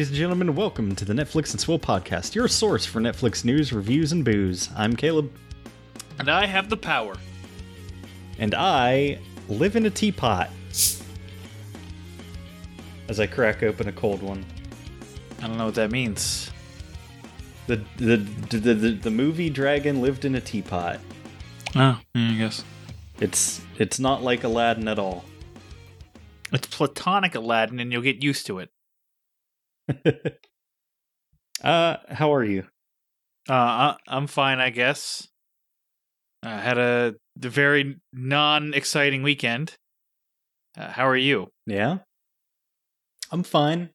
Ladies and gentlemen. Welcome to the Netflix and Swill podcast, your source for Netflix news, reviews, and booze. I'm Caleb, And I have the power. and I live in a teapot. As I crack open a cold one. I don't know what that means. The the the the, the movie Dragon lived in a teapot. Oh, I guess. It's it's not like Aladdin at all. It's platonic Aladdin, and you'll get used to it. uh, how are you? Uh, I'm fine, I guess. I had a very non-exciting weekend. Uh, how are you? Yeah, I'm fine.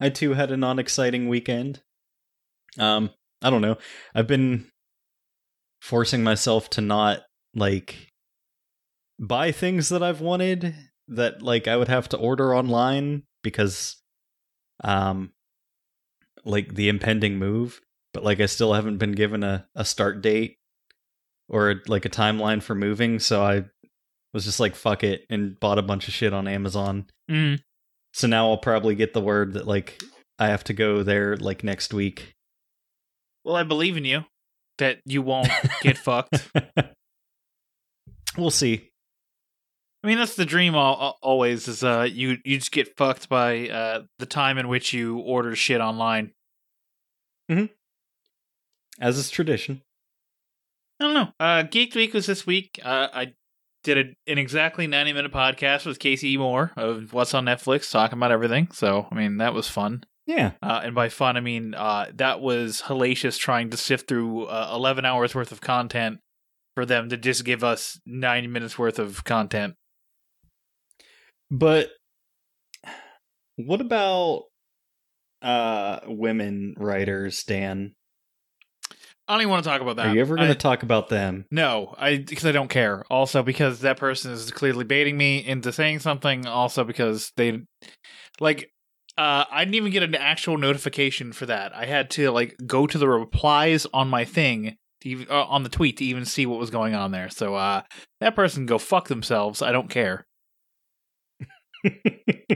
I too had a non-exciting weekend. Um, I don't know. I've been forcing myself to not like buy things that I've wanted that like I would have to order online because um like the impending move, but like I still haven't been given a a start date or like a timeline for moving, so I was just like fuck it and bought a bunch of shit on Amazon. Mm. So now I'll probably get the word that like I have to go there like next week. Well, I believe in you that you won't get fucked. we'll see. I mean, that's the dream. All, al- always is uh, you you just get fucked by uh the time in which you order shit online. As is tradition. I don't know. Uh, Geek Week was this week. Uh, I did a, an exactly 90 minute podcast with Casey Moore of What's on Netflix, talking about everything. So, I mean, that was fun. Yeah. Uh, and by fun, I mean uh, that was hellacious trying to sift through uh, 11 hours worth of content for them to just give us 90 minutes worth of content. But what about uh women writers, Dan? I don't even want to talk about that. Are you ever going I- to talk about them? No, I because I don't care. Also because that person is clearly baiting me into saying something. Also because they like uh I didn't even get an actual notification for that. I had to like go to the replies on my thing to even, uh, on the tweet to even see what was going on there. So uh that person go fuck themselves. I don't care.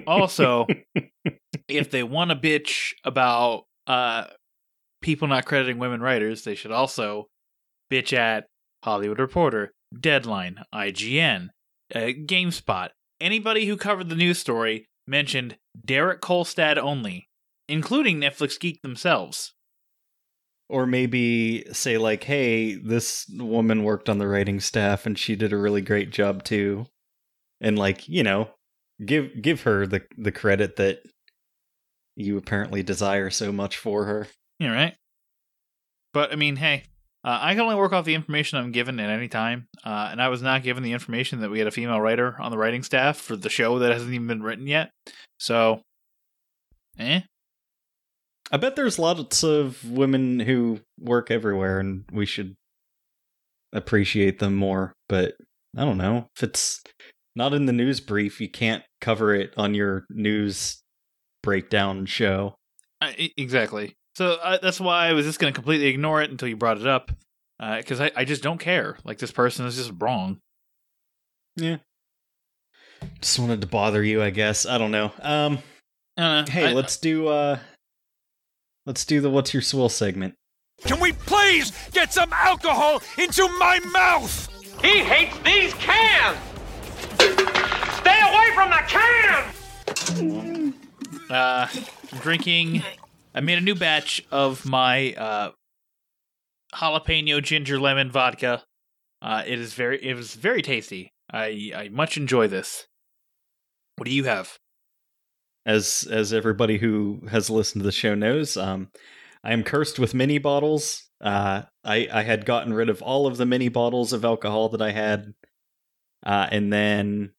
Also, if they want to bitch about uh people not crediting women writers, they should also bitch at Hollywood Reporter, Deadline, IGN, uh, GameSpot. Anybody who covered the news story mentioned Derek Kolstad only, including Netflix Geek themselves. or maybe say like, "Hey, this woman worked on the writing staff and she did a really great job too." And like, you know, give give her the the credit that you apparently desire so much for her. Yeah, right. But I mean, hey, uh, I can only work off the information I'm given at any time, uh, and I was not given the information that we had a female writer on the writing staff for the show that hasn't even been written yet. So, eh. I bet there's lots of women who work everywhere and we should appreciate them more, but I don't know. If it's not in the news brief, you can't cover it on your news breakdown show. Uh, exactly. So uh, that's why I was just going to completely ignore it until you brought it up, because I, I just don't care. Like this person is just wrong. Yeah. Just wanted to bother you, I guess. I don't know. Um Uh, hey, I- let's do uh let's do the what's your swill segment. Can we please get some alcohol into my mouth? He hates these cans! Stay away from the can! uh, I'm drinking. I made a new batch of my uh, jalapeno ginger lemon vodka. Uh, it is very, it was very tasty. I I much enjoy this. What do you have? As as everybody who has listened to the show knows, um I am cursed with mini bottles. Uh I I had gotten rid of all of the mini bottles of alcohol that I had. Uh and then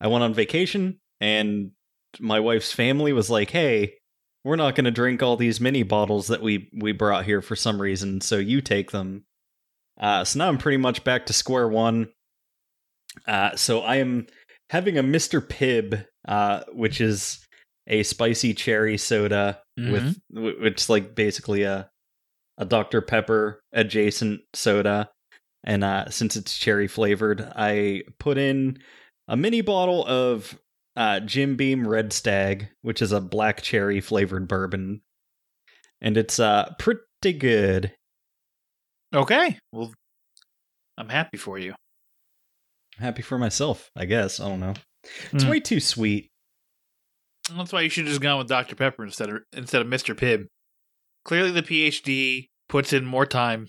I went on vacation and my wife's family was like, "Hey, we're not going to drink all these mini bottles that we we brought here for some reason, so you take them." Uh, so now I'm pretty much back to square one. Uh, so I am having a Mr. Pibb, uh, which is a spicy cherry soda with wh- which is like basically a a Dr. Pepper adjacent soda. And uh, since it's cherry flavored, I put in a mini bottle of uh, Jim Beam Red Stag, which is a black cherry flavored bourbon, and it's uh pretty good. Okay. Well, I'm happy for you. Happy for myself, I guess. I don't know. It's Mm. way too sweet. That's why you should have just gone with Dr. Pepper instead of instead of Mr. Pibb. Clearly, the PhD puts in more time.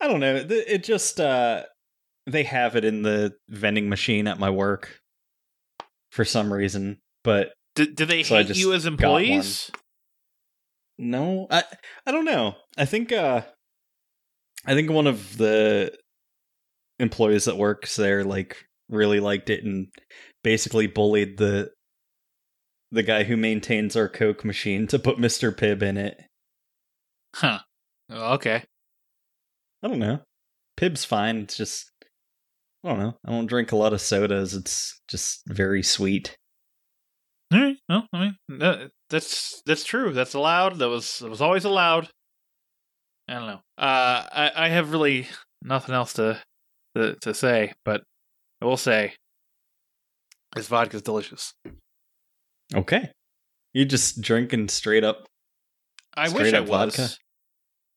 I don't know. It just uh they have it in the vending machine at my work for some reason, but Do, do they So hate you as employees? No, I I don't know. I think uh I think one of the employees that works there like really liked it and basically bullied the the guy who maintains our Coke machine to put Mr. Pibb in it. Huh. Oh, Okay. I don't know. Pibb's fine. It's just I don't know. I don't drink a lot of sodas. It's just very sweet. All right. Well, I mean, that, that's that's true. That's allowed. That was that was always allowed. I don't know. Uh, I I have really nothing else to to, to say, but I will say this vodka's delicious. Okay. You just drinking straight up. I Straight wish I was. vodka?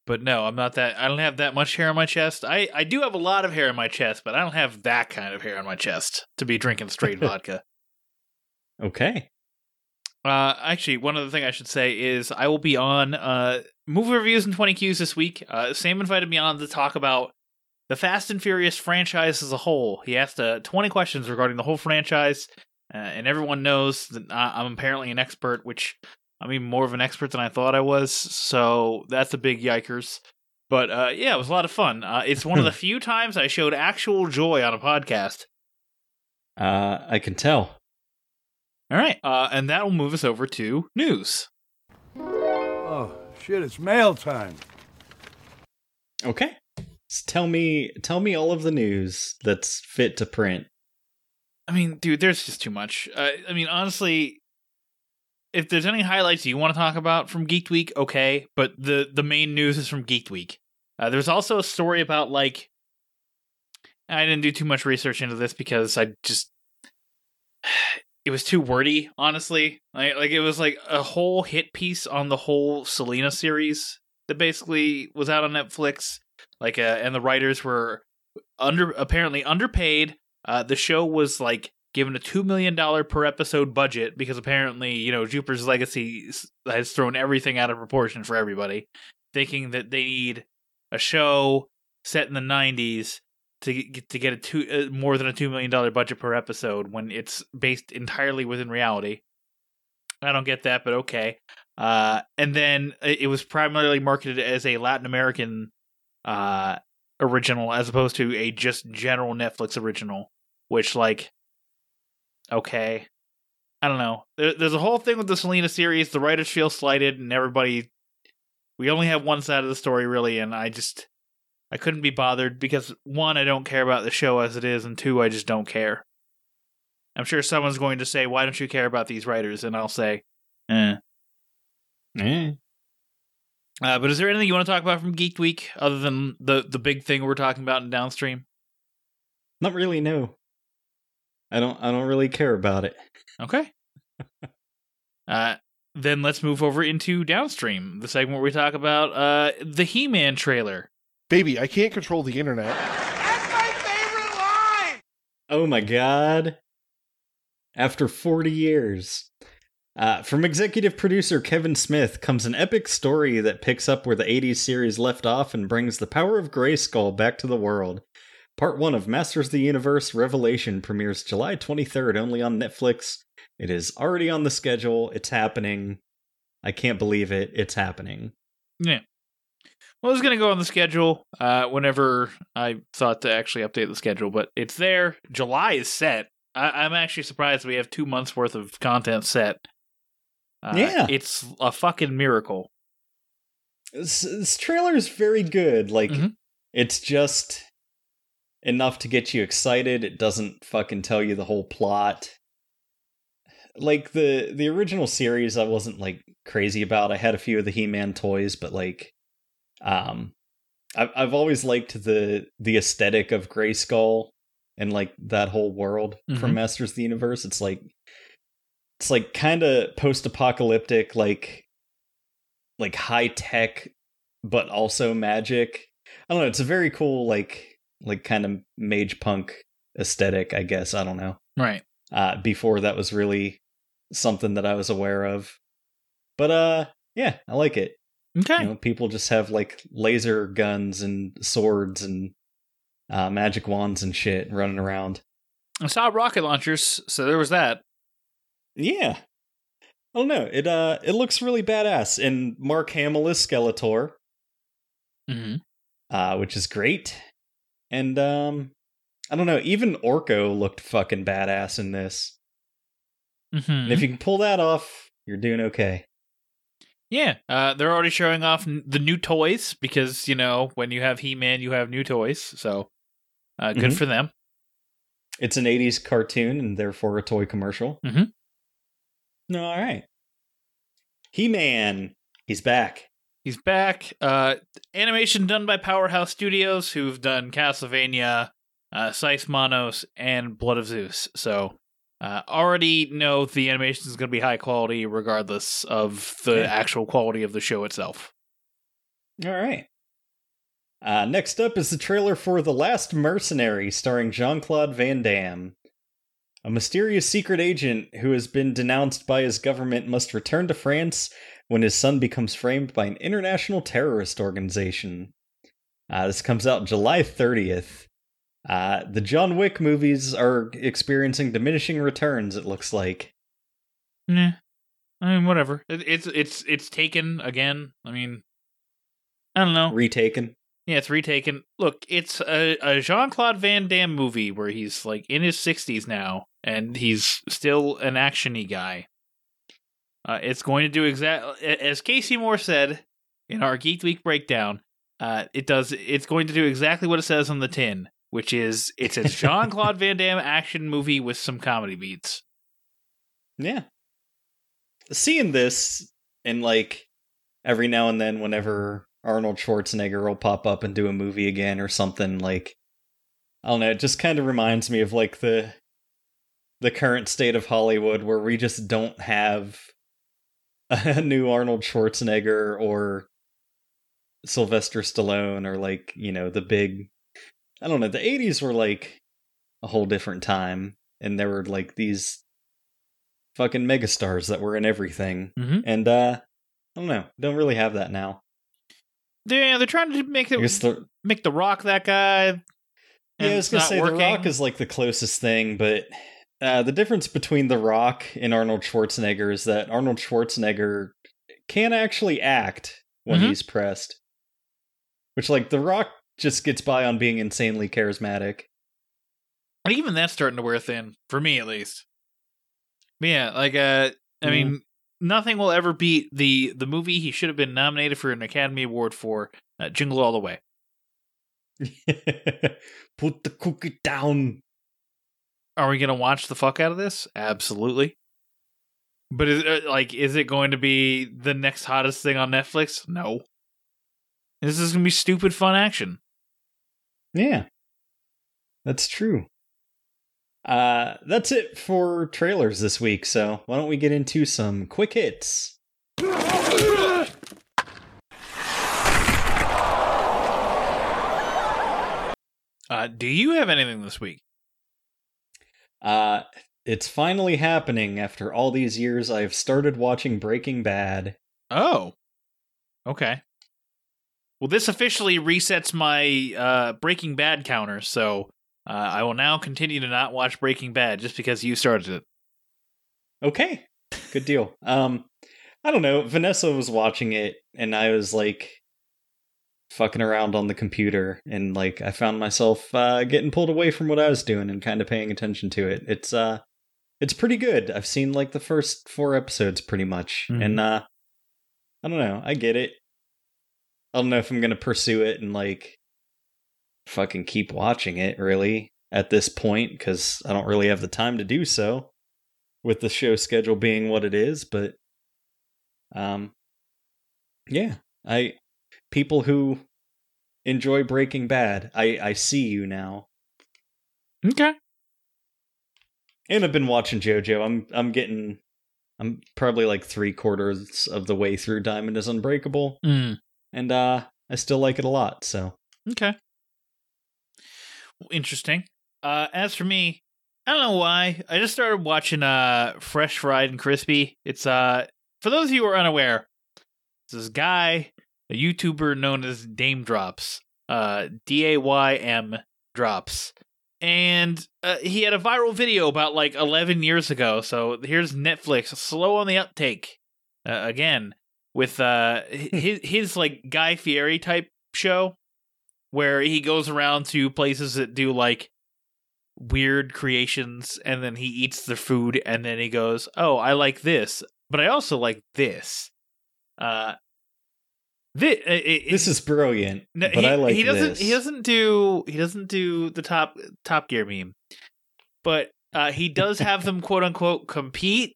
But no, I'm not that. I don't have that much hair on my chest. I, I do have a lot of hair on my chest, but I don't have that kind of hair on my chest to be drinking straight vodka. Okay. Uh, actually, one other thing I should say is I will be on uh, movie reviews and 20 Qs this week. Uh, Sam invited me on to talk about the Fast and Furious franchise as a whole. He asked uh, 20 questions regarding the whole franchise, uh, and everyone knows that I- I'm apparently an expert, which I'm even more of an expert than I thought I was. So that's a big yikers. But uh, yeah, it was a lot of fun. Uh, it's one of the few times I showed actual joy on a podcast. Uh I can tell. All right, uh, and that will move us over to news. Oh, shit, it's mail time. Okay. S- tell me tell me all of the news that's fit to print. I mean, dude, there's just too much. Uh, I mean, honestly, if there's any highlights you want to talk about from Geek Week, okay. But the the main news is from Geek Week. Uh, there's also a story about like I didn't do too much research into this because I just it was too wordy. Honestly, like, like it was like a whole hit piece on the whole Selena series that basically was out on Netflix. Like, uh, and the writers were under apparently underpaid uh, the show was like given a two million dollar per episode budget because apparently, you know, Jupiter's Legacy has thrown everything out of proportion for everybody, thinking that they need a show set in the '90s to get to get a two uh, more than a two million dollar budget per episode when it's based entirely within reality. I don't get that, but okay. Uh, and then it was primarily marketed as a Latin American uh, original as opposed to a just general Netflix original, which like okay. I don't know. There, there's a whole thing with the Selena series. The writers feel slighted, and everybody. We only have one side of the story, really, and I just I couldn't be bothered because one, I don't care about the show as it is, and two, I just don't care. I'm sure someone's going to say, "Why don't you care about these writers?" And I'll say, "Eh." Eh. Uh, but is there anything you want to talk about from Geek Week other than the the big thing we're talking about in downstream? Not really, no. I don't I don't really care about it. Okay. uh, then let's move over into downstream, the segment where we talk about uh, the He-Man trailer. Baby, I can't control the internet. That's my favorite line! Oh my god. After 40 years. Uh, from executive producer Kevin Smith comes an epic story that picks up where the 80s series left off and brings the power of Grayskull back to the world. Part 1 of Masters of the Universe Revelation premieres July 23rd only on Netflix. It is already on the schedule. It's happening. I can't believe it. It's happening. Yeah. Well, it's going to go on the schedule uh, whenever I thought to actually update the schedule, but it's there. July is set. I, I'm actually surprised we have two months worth of content set. Uh, Yeah. it's a fucking miracle. This, this trailer is very good. Like, Mhm. it's just enough to get you excited. It doesn't fucking tell you the whole plot. Like the the original series, I wasn't like crazy about. I had a few of the He Man toys, but like, um, I've I've always liked the the aesthetic of Grayskull and like that whole world from Mhm. Masters of the Universe. It's like it's like kind of post apocalyptic, like like high tech, but also magic. I don't know. It's a very cool, like like kind of mage punk aesthetic. I guess I don't know. Right. Uh, before that was really something that I was aware of, but uh, yeah, I like it. Okay. You know, people just have like laser guns and swords and uh, magic wands and shit running around. I saw rocket launchers, so there was that. Yeah. I don't know. It uh it looks really badass. And Mark Hamill is Skeletor, Mm-hmm. uh, which is great. And um I don't know, even Orko looked fucking badass in this. Mm-hmm. And if you can pull that off, you're doing okay. Yeah, uh, they're already showing off n- the new toys because you know when you have He Man, you have new toys. So uh, good Mhm. for them. It's an 80s cartoon and therefore a toy commercial. Mm-hmm. No, all right. He-Man, he's back. He's back. Uh, animation done by Powerhouse Studios, who've done Castlevania, uh, Seis Manos, and Blood of Zeus. So uh, already know the animation is going to be high quality, regardless of the Yeah. actual quality of the show itself. All right. Uh, next up is the trailer for The Last Mercenary, starring Jean Claude Van Damme. A mysterious secret agent who has been denounced by his government must return to France when his son becomes framed by an international terrorist organization. Uh, this comes out July 30th. Uh, the John Wick movies are experiencing diminishing returns, it looks like. Nah. I mean, whatever. It, it's it's it's taken again. I mean, I don't know. Retaken. Yeah, it's retaken. Look, it's a, a Jean Claude Van Damme movie where he's like in his sixties now, and he's still an actiony guy. Uh, it's going to do exact as Casey Moore said in our Geek Week breakdown. Uh, it does. It's going to do exactly what it says on the tin, which is it's a Jean Claude Van Damme action movie with some comedy beats. Yeah. Seeing this and like every now and then whenever Arnold Schwarzenegger will pop up and do a movie again or something like I don't know, it just kind of reminds me of like the the current state of Hollywood where we just don't have a new Arnold Schwarzenegger or Sylvester Stallone or like, you know, the big I don't know, the 80s were like a whole different time and there were like these fucking megastars that were in everything. Mhm. And uh I don't know, don't really have that now. They're they're trying to make it the, make the Rock that guy. yeah, I was gonna say working. The Rock is like the closest thing, but uh, the difference between The Rock and Arnold Schwarzenegger is that Arnold Schwarzenegger can actually act when Mhm. he's pressed, which like The Rock just gets by on being insanely charismatic. And even that's starting to wear thin for me, at least. But yeah, like uh, I Mhm. mean, nothing will ever beat the the movie he should have been nominated for an Academy Award for, uh, Jingle All the Way. Put the cookie down. Are we gonna watch the fuck out of this? Absolutely. But is uh, like, is it going to be the next hottest thing on Netflix? No. This is gonna be stupid fun action. Yeah. That's true. Uh that's it for trailers this week, so why don't we get into some quick hits? Uh, do you have anything this week? Uh it's finally happening after all these years I've started watching Breaking Bad. Oh. Okay. Well, this officially resets my uh, Breaking Bad counter, so uh, I will now continue to not watch Breaking Bad just because you started it. Okay. Good deal. Um I don't know, Vanessa was watching it and I was like fucking around on the computer and like I found myself uh getting pulled away from what I was doing and kind of paying attention to it. It's uh it's pretty good. I've seen like the first 4 episodes pretty much. Mhm. And uh I don't know, I get it. I don't know if I'm going to pursue it and like fucking keep watching it really at this point cuz I don't really have the time to do so with the show schedule being what it is, but um yeah, I people who enjoy Breaking Bad, I I see you now. Okay. And I've been watching JoJo. I'm I'm getting I'm probably like 3 quarters of the way through Diamond is Unbreakable Mm. and uh I still like it a lot, so Okay. Interesting. Uh, as for me, I don't know why. I just started watching uh Fresh Fried and Crispy. It's uh for those of you who are unaware, this guy, a YouTuber known as Daym Drops. Uh D A Y M Drops. And uh, he had a viral video about like 11 years ago. So here's Netflix, slow on the uptake. Uh, again, with uh his his like Guy Fieri type show where he goes around to places that do like weird creations and then he eats the food and then he goes, "Oh, I like this, but I also like this." Uh thi- uh, it- this is brilliant. no, but he, I like he doesn't this. he doesn't do he doesn't do the top top gear meme. But uh he does have them quote unquote compete.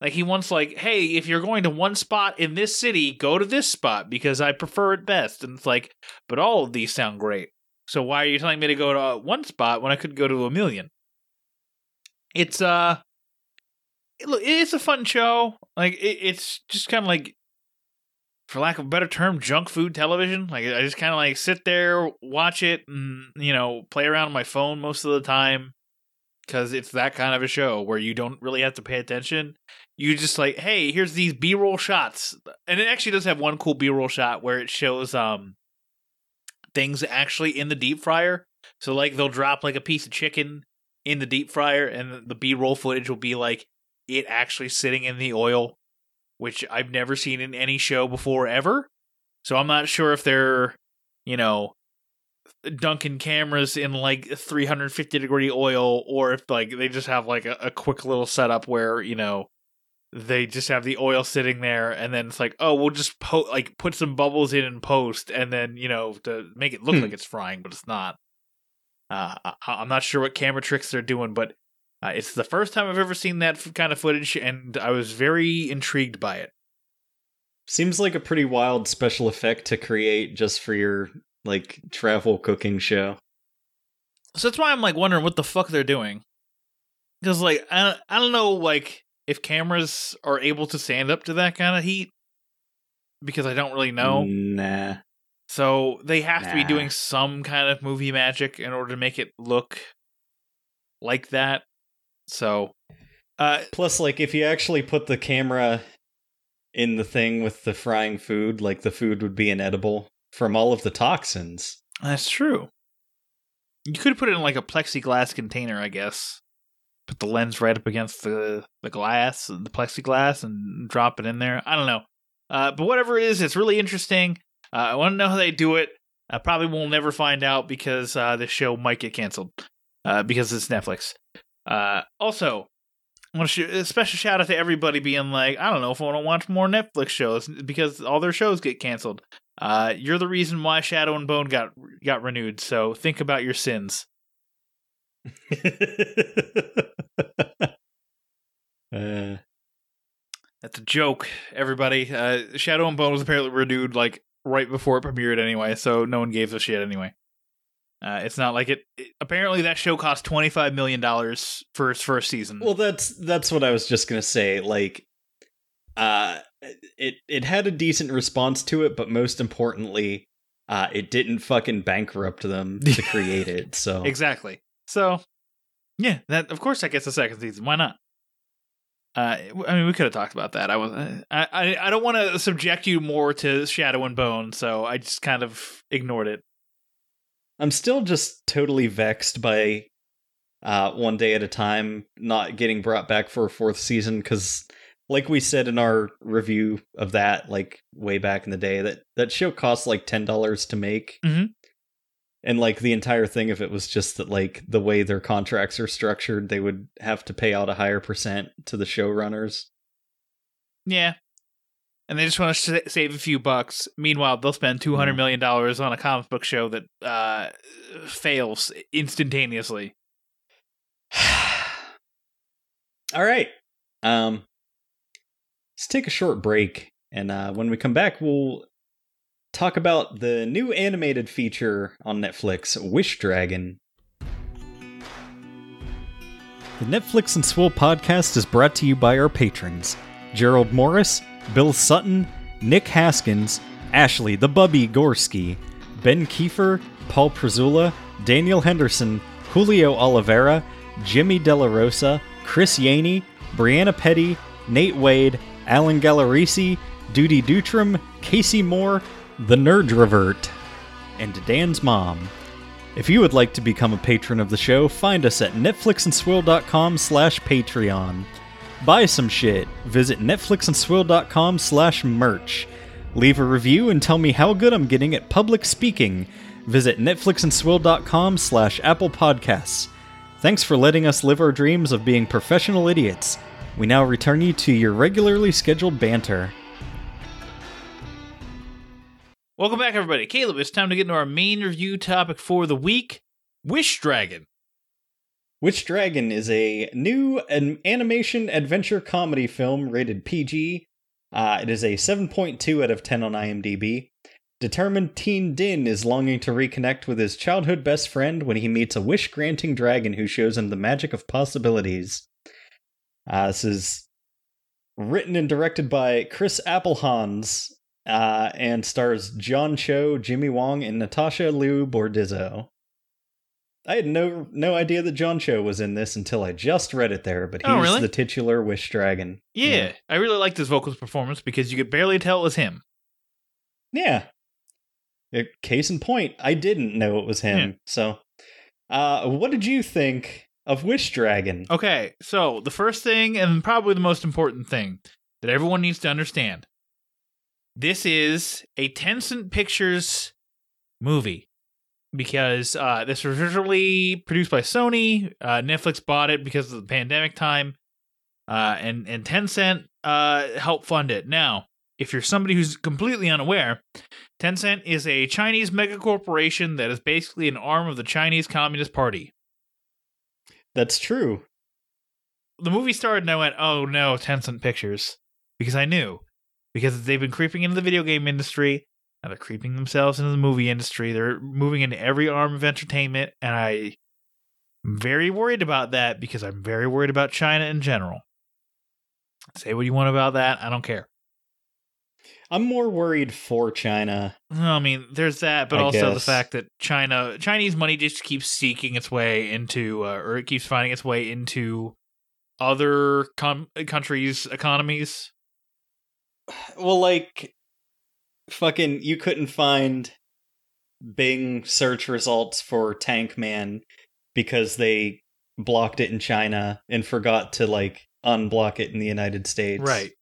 Like he wants like, hey, if you're going to one spot in this city, go to this spot because I prefer it best. And it's like, but all of these sound great. So why are you telling me to go to one spot when I could go to a million? It's uh look, it's a fun show. Like it, it's just kind of like for lack of a better term, junk food television. Like I just kind of like sit there, watch it, and you know, play around on my phone most of the time because it's that kind of a show where you don't really have to pay attention. You just like, hey, here's these B-roll shots, and it actually does have one cool B-roll shot where it shows um things actually in the deep fryer. So like they'll drop like a piece of chicken in the deep fryer, and the B-roll footage will be like it actually sitting in the oil which I've never seen in any show before ever. So I'm not sure if they're, you know, dunking cameras in like 350 degree oil or if like they just have like a, a quick little setup where, you know, they just have the oil sitting there and then it's like, oh, we'll just po- like put some bubbles in and post and then, you know, to make it look Hmm. like it's frying, but it's not. Uh, I- I'm not sure what camera tricks they're doing, but uh, it's the first time I've ever seen that f- kind of footage, and I was very intrigued by it. Seems like a pretty wild special effect to create just for your like travel cooking show. So that's why I'm like wondering what the fuck they're doing. Because like I don't- I don't know like if cameras are able to stand up to that kind of heat. Because I don't really know. Nah. So they have to be doing some kind of movie magic in order to make it look like that. So, uh, Plus, like, if you actually put the camera in the thing with the frying food, like, the food would be inedible from all of the toxins. that's true. You could put it in like a plexiglass container, I guess. Put the lens right up against the the glass, the plexiglass, and drop it in there. I don't know. Uh, but whatever it is, it's really interesting. Uh, I want to know how they do it. I probably will never find out because uh, the show might get canceled uh, because it's Netflix. Uh, also, I want to sh- a special shout out to everybody being like, I don't know if I want to watch more Netflix shows because all their shows get canceled. Uh, you're the reason why Shadow and Bone got got renewed. So think about your sins. uh, That's a joke, everybody. Uh, Shadow and Bone was apparently renewed like right before it premiered anyway, so no one gave a shit anyway. Uh, it's not like it, it- Apparently, that show cost twenty five million dollars for its first season. well, that's that's what I was just gonna say. Like, uh, it it had a decent response to it, but most importantly, uh, it didn't fucking bankrupt them to create it. So exactly. So, yeah, that of course that gets a second season. Why not? Uh, I mean, we could have talked about that. I was, I, I, I don't want to subject you more to Shadow and Bone, so I just kind of ignored it. I'm still just totally vexed by uh, one day at a time not getting brought back for a fourth season because like we said in our review of that, like way back in the day, that that show costs like ten dollars to make. Mhm. And like the entire thing, if it was just that, like the way their contracts are structured, they would have to pay out a higher percent to the showrunners. Yeah. And they just want to sa- save a few bucks. Meanwhile, they'll spend two hundred Mm. million dollars on a comic book show that uh, fails instantaneously. All right. Um let's take a short break and uh when we come back we'll talk about the new animated feature on Netflix, Wish Dragon. The Netflix and Swill podcast is brought to you by our patrons Gerald Morris, Bill Sutton, Nick Haskins, Ashley the Bubby Gorski, Ben Kiefer, Paul Prezula, Daniel Henderson, Julio Oliveira, Jimmy Della Rosa, Chris Yaney, Brianna Petty, Nate Wade, Alan Gallerisi, Duty Dutram, Casey Moore, The Nerd Revert, and Dan's mom. If you would like to become a patron of the show, find us at netflixandswill.com slash Patreon. Buy some shit. Visit netflixandswill.com slash merch. Leave a review and tell me how good I'm getting at public speaking. Visit netflixandswill.com slash Apple Podcasts. Thanks for letting us live our dreams of being professional idiots. We now return you to your regularly scheduled banter. Welcome back, everybody. Caleb, it's time to get into our main review topic for the week Wish Dragon. Wish Dragon is a new an animation adventure comedy film rated PG. Uh, it is a 7.2 out of 10 on IMDb. Determined teen Din is longing to reconnect with his childhood best friend when he meets a wish granting dragon who shows him the magic of possibilities. Uh, this is written and directed by Chris Applehans uh, and stars John Cho, Jimmy Wong, and Natasha Liu Bordizzo. I had no no idea that John Cho was in this until I just read it there, but he's Oh, really? the titular Wish Dragon. Yeah, I really liked his vocals performance because you could barely tell it was him. Yeah. Uh, Case in point, I didn't know it was him. Yeah. So, uh, what did you think of Wish Dragon? Okay, so the first thing, and probably the most important thing that everyone needs to understand this is a Tencent Pictures movie because uh, this was originally produced by Sony. Uh, Netflix bought it because of the pandemic time, uh, and and Tencent uh, helped fund it. Now, if you're somebody who's completely unaware, Tencent is a Chinese mega corporation that is basically an arm of the Chinese Communist Party. That's true. the movie started and I went, oh no, Tencent Pictures. Because I knew. Because they've been creeping into the video game industry. Now they're creeping themselves into the movie industry. They're moving into every arm of entertainment. And I am very worried about that because I'm very worried about China in general. Say what you want about that. I don't care. I'm more worried for China. I mean, there's that, but I also the fact that China, Chinese money just keeps seeking its way into, uh, or it keeps finding its way into other com- countries' economies. Well, like, fucking, you couldn't find Bing search results for Tank Man because they blocked it in China and forgot to like unblock it in the United States. Right.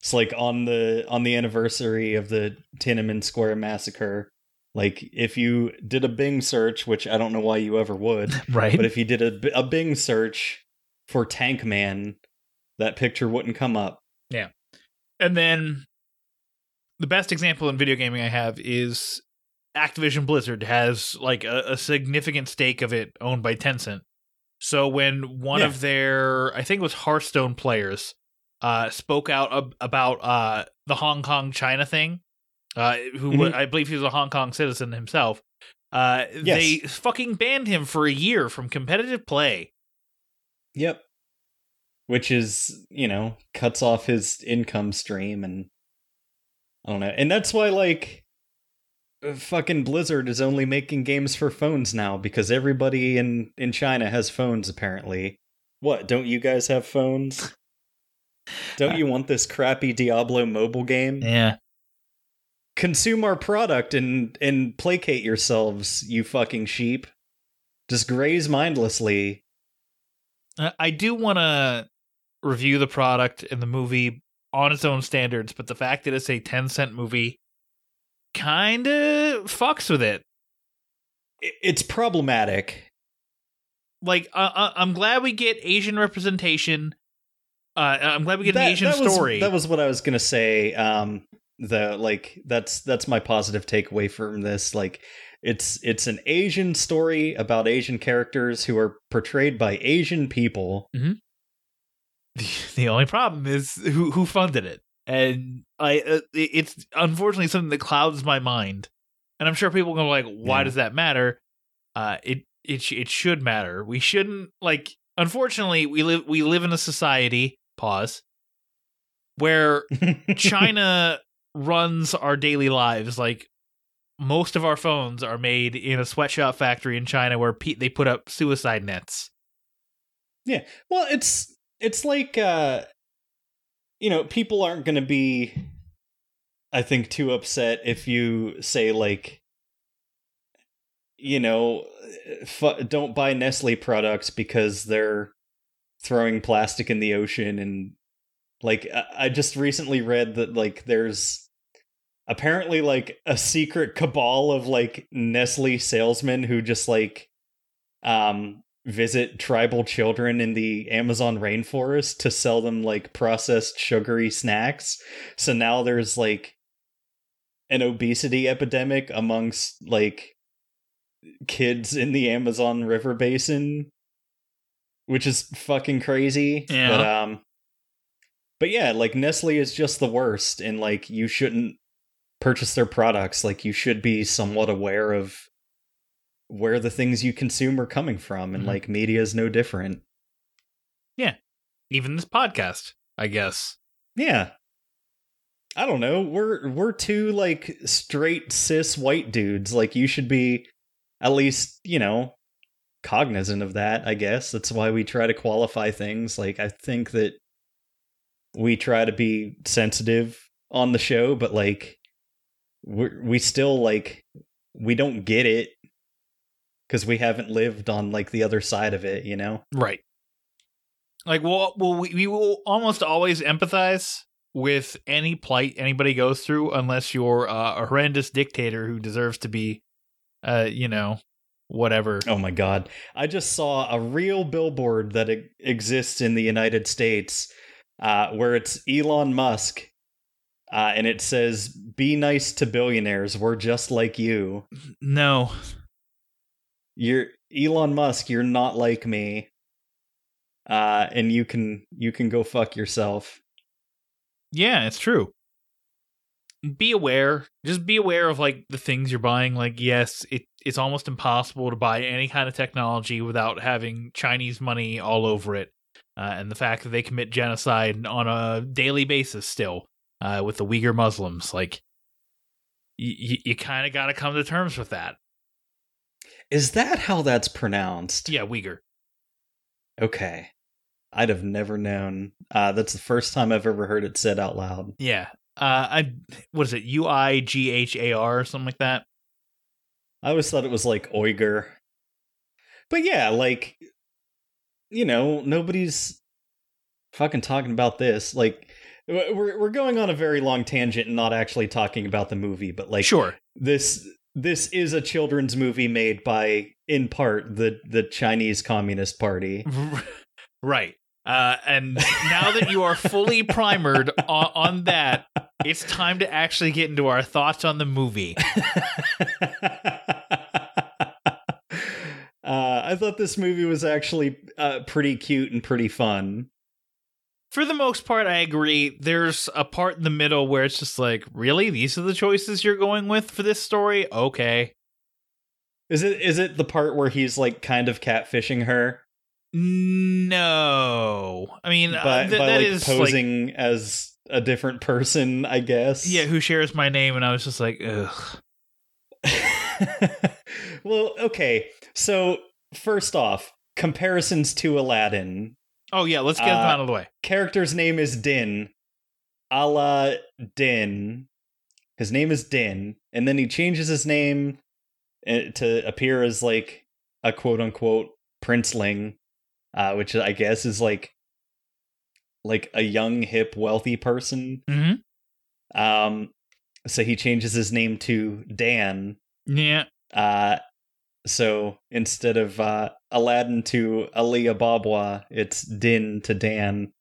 It's like on the on the anniversary of the Tiananmen Square massacre. Like if you did a Bing search, which I don't know why you ever would, Right. but if you did a, a Bing search for Tank Man, that picture wouldn't come up. Yeah. And then the best example in video gaming I have is Activision Blizzard has like a, a significant stake of it owned by Tencent. So when one Yeah. of their, I think it was Hearthstone players, uh, spoke out ab- about uh, the Hong Kong China thing, uh, who Mhm. I believe he was a Hong Kong citizen himself, uh, Yes. they fucking banned him for a year from competitive play. Yep. Which is, you know, cuts off his income stream and I don't know. And that's why like fucking Blizzard is only making games for phones now because everybody in in China has phones apparently. What, don't you guys have phones? Don't you want this crappy Diablo mobile game? Yeah. Consume our product and and placate yourselves, you fucking sheep. Just graze mindlessly. I do want to review the product and the movie on its own standards, but the fact that it's a Tencent movie kind of fucks with it. It's problematic. Like, uh, uh, I'm glad we get Asian representation. Uh, I'm glad we get an Asian that was, story. That was what I was gonna say. Um, the like that's that's my positive takeaway from this. Like, it's it's an Asian story about Asian characters who are portrayed by Asian people. the only problem is who who funded it, and I uh, it's unfortunately something that clouds my mind. And I'm sure people are be like, why Yeah. does that matter? Uh, it it it should matter. We shouldn't like. Unfortunately, we live we live in a society. Pause. Where China runs our daily lives. Like most of our phones are made in a sweatshop factory in China, where pe- they put up suicide nets. Yeah. Well, it's it's like uh you know, people aren't going to be I think too upset if you say like you know, fu- don't buy Nestle products because they're throwing plastic in the ocean and like I- I just recently read that like there's apparently like a secret cabal of like Nestle salesmen who just like um visit tribal children in the Amazon rainforest to sell them like processed sugary snacks. So now there's like an obesity epidemic amongst like kids in the Amazon River basin, which is fucking crazy. Yeah. But um but yeah, like Nestle is just the worst and like you shouldn't purchase their products. Like you should be somewhat aware of where the things you consume are coming from and Mhm. like media is no different. Yeah. Even this podcast, I guess. Yeah. I don't know. We're we're two like straight cis white dudes. Like you should be at least, you know, cognizant of that, I guess. That's why we try to qualify things. Like I think that we try to be sensitive on the show, but like we we still like we don't get it cuz we haven't lived on like the other side of it, you know? Right. Like, well, well, we, we will almost always empathize with any plight anybody goes through, unless you're uh, a horrendous dictator who deserves to be, uh, you know, whatever. Oh my god. I just saw a real billboard that e- exists in the United States uh, where it's Elon Musk uh, and it says, Be nice to billionaires. We're just like you. No, You're Elon Musk. You're not like me. Uh, and you can you can go fuck yourself. yeah, it's true. Be aware. Just be aware of like the things you're buying. Like, yes, it it's almost impossible to buy any kind of technology without having Chinese money all over it, uh, and the fact that they commit genocide on a daily basis still uh, with the Uyghur Muslims. Like, you you kind of got to come to terms with that. Is that how that's pronounced? Yeah, Uyghur. Okay. I'd have never known. Uh, that's the first time I've ever heard it said out loud. Yeah. Uh, I what is it? U I G H A R or something like that. I always thought it was like Uyghur. But yeah, like you know, nobody's fucking talking about this. Like we're we're going on a very long tangent and not actually talking about the movie, but like sure. this this is a children's movie made by in part the the Chinese Communist Party. right. Uh, and now that you are fully primered on, on that, it's time to actually get into our thoughts on the movie. Uh, I thought this movie was actually uh, pretty cute and pretty fun. For the most part, I agree. There's a part in the middle where it's just like, really? These are the choices you're going with for this story? Okay. Is it is it the part where he's like kind of catfishing her, No. I mean, uh, by, th- by that like is like, posing as a different person? I guess. yeah, who shares my name? And I was just like, ugh. well, okay. So first off, comparisons to Aladdin. Oh, yeah, let's get them Uh, out of the way. Character's name is Din. Allah Din. His name is Din, and then he changes his name uh, to appear as like a quote unquote princeling, uh, which I guess is like like a young, hip, wealthy person. Mm-hmm. Um, so he changes his name to Dan. Yeah. Uh, so instead of uh, Aladdin to Alibaba, it's Din to Dan.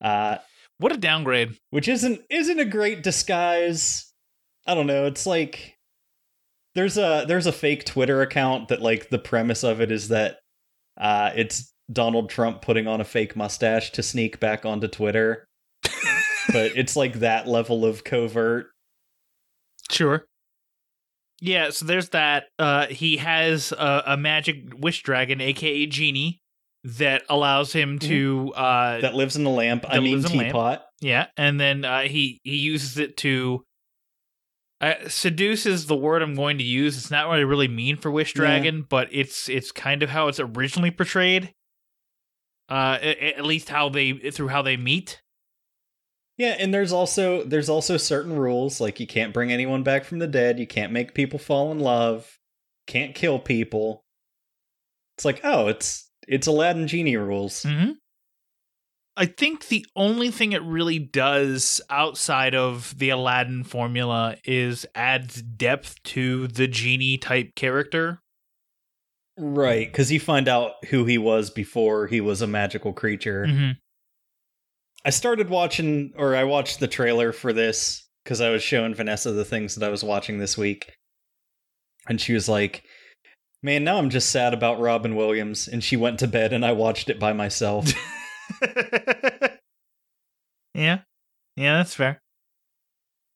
Uh, What a downgrade. which isn't isn't a great disguise. I don't know. It's like there's a there's a fake Twitter account that like the premise of it is that uh, it's Donald Trump putting on a fake mustache to sneak back onto Twitter. but it's like that level of covert. Sure. Yeah, so there's that. Uh, he has a, a magic wish dragon, aka genie, that allows him to. Uh, That lives in the lamp. I mean lamp. teapot. yeah, and then uh, he he uses it to. Uh, seduce is the word I'm going to use. It's not what I really mean for Wish Yeah. Dragon, but it's it's kind of how it's originally portrayed. Uh, a- at least how they through how they meet. Yeah, and there's also there's also certain rules like you can't bring anyone back from the dead, you can't make people fall in love, can't kill people. It's like, oh, it's it's Aladdin genie rules. Mm-hmm. I think the only thing it really does outside of the Aladdin formula is adds depth to the genie type character. Right, because you find out who he was before he was a magical creature. Mm-hmm. I started watching, or I watched the trailer for this because I was showing Vanessa the things that I was watching this week. And she was like, Man, now I'm just sad about Robin Williams. And she went to bed and I watched it by myself. yeah, yeah, that's fair.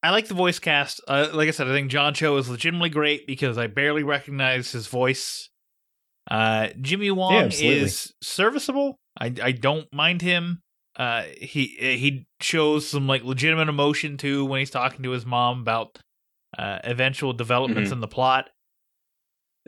I like the voice cast. Uh, like I said, I think John Cho is legitimately great because I barely recognize his voice. Uh, Jimmy Wong absolutely. is serviceable. I I don't mind him. Uh, he he shows some like legitimate emotion too when he's talking to his mom about uh, eventual developments Mhm. in the plot.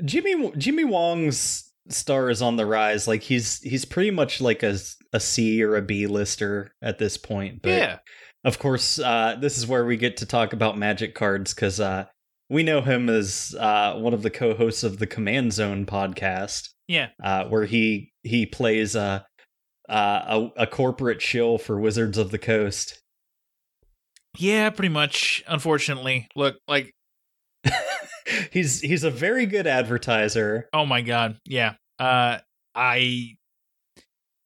Jimmy Jimmy Wong's star is on the rise. Like he's he's pretty much like a a C or a B lister at this point. But yeah, of course, uh, this is where we get to talk about magic cards because uh, we know him as uh, one of the co-hosts of the Command Zone podcast, yeah, uh, where he he plays uh, uh, a a corporate shill for Wizards of the Coast. yeah. Pretty much. Unfortunately, look like he's he's a very good advertiser. Oh my god, yeah. Uh, I,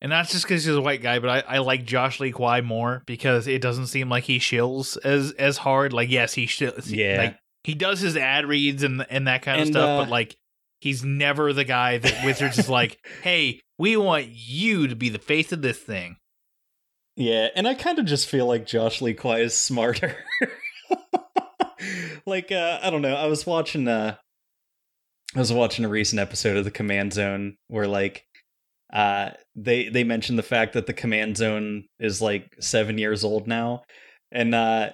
and that's just because he's a white guy, but I, I like Josh Lee Kwai more because it doesn't seem like he shills as as hard. Like, yes, he shills. Yeah. like he does his ad reads and and that kind of And, stuff, uh, but like he's never the guy that Wizards is like, hey, we want you to be the face of this thing. Yeah, and I kind of just feel like Josh Lee Kwai is smarter. like uh I don't know, I was watching uh I was watching a recent episode of the Command Zone where like uh they they mentioned the fact that the Command Zone is like 7 years old now and uh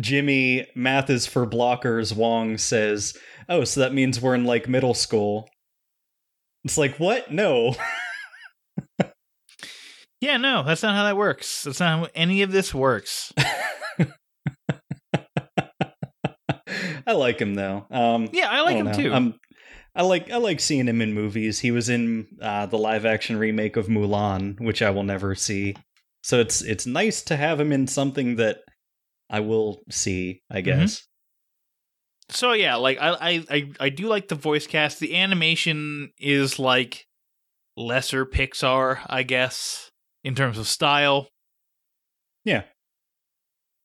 Jimmy math is for blockers Wong says, "Oh, so that means we're in like middle school." It's like, "What? No." Yeah, no, that's not how that works. That's not how any of this works. I like him though. Um, Yeah, I like don't him know. too. Um, I like I like seeing him in movies. He was in uh, the live action remake of Mulan, which I will never see. So it's it's nice to have him in something that I will see. I Mm-hmm. guess. So yeah, like I, I I I do like the voice cast. The animation is like lesser Pixar, I guess, in terms of style. Yeah.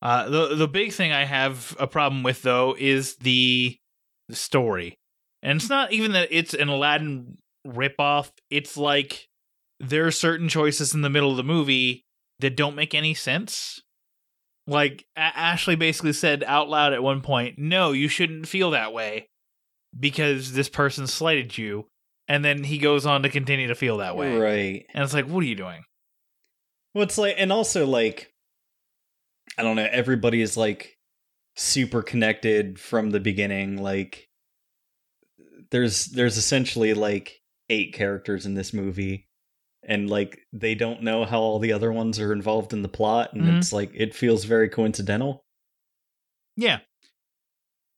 Uh, the the big thing I have a problem with though is the the story, and it's not even that it's an Aladdin ripoff. It's like there are certain choices in the middle of the movie that don't make any sense. Like A- Ashley basically said out loud at one point, "No, you shouldn't feel that way because this person slighted you." And then he goes on to continue to feel that way. Right. And it's like, "What are you doing?" Well, it's like, and also like, I don't know. Everybody is like super connected from the beginning. Like, there's there's essentially like eight characters in this movie, and like they don't know how all the other ones are involved in the plot, and Mhm. it's like it feels very coincidental. Yeah.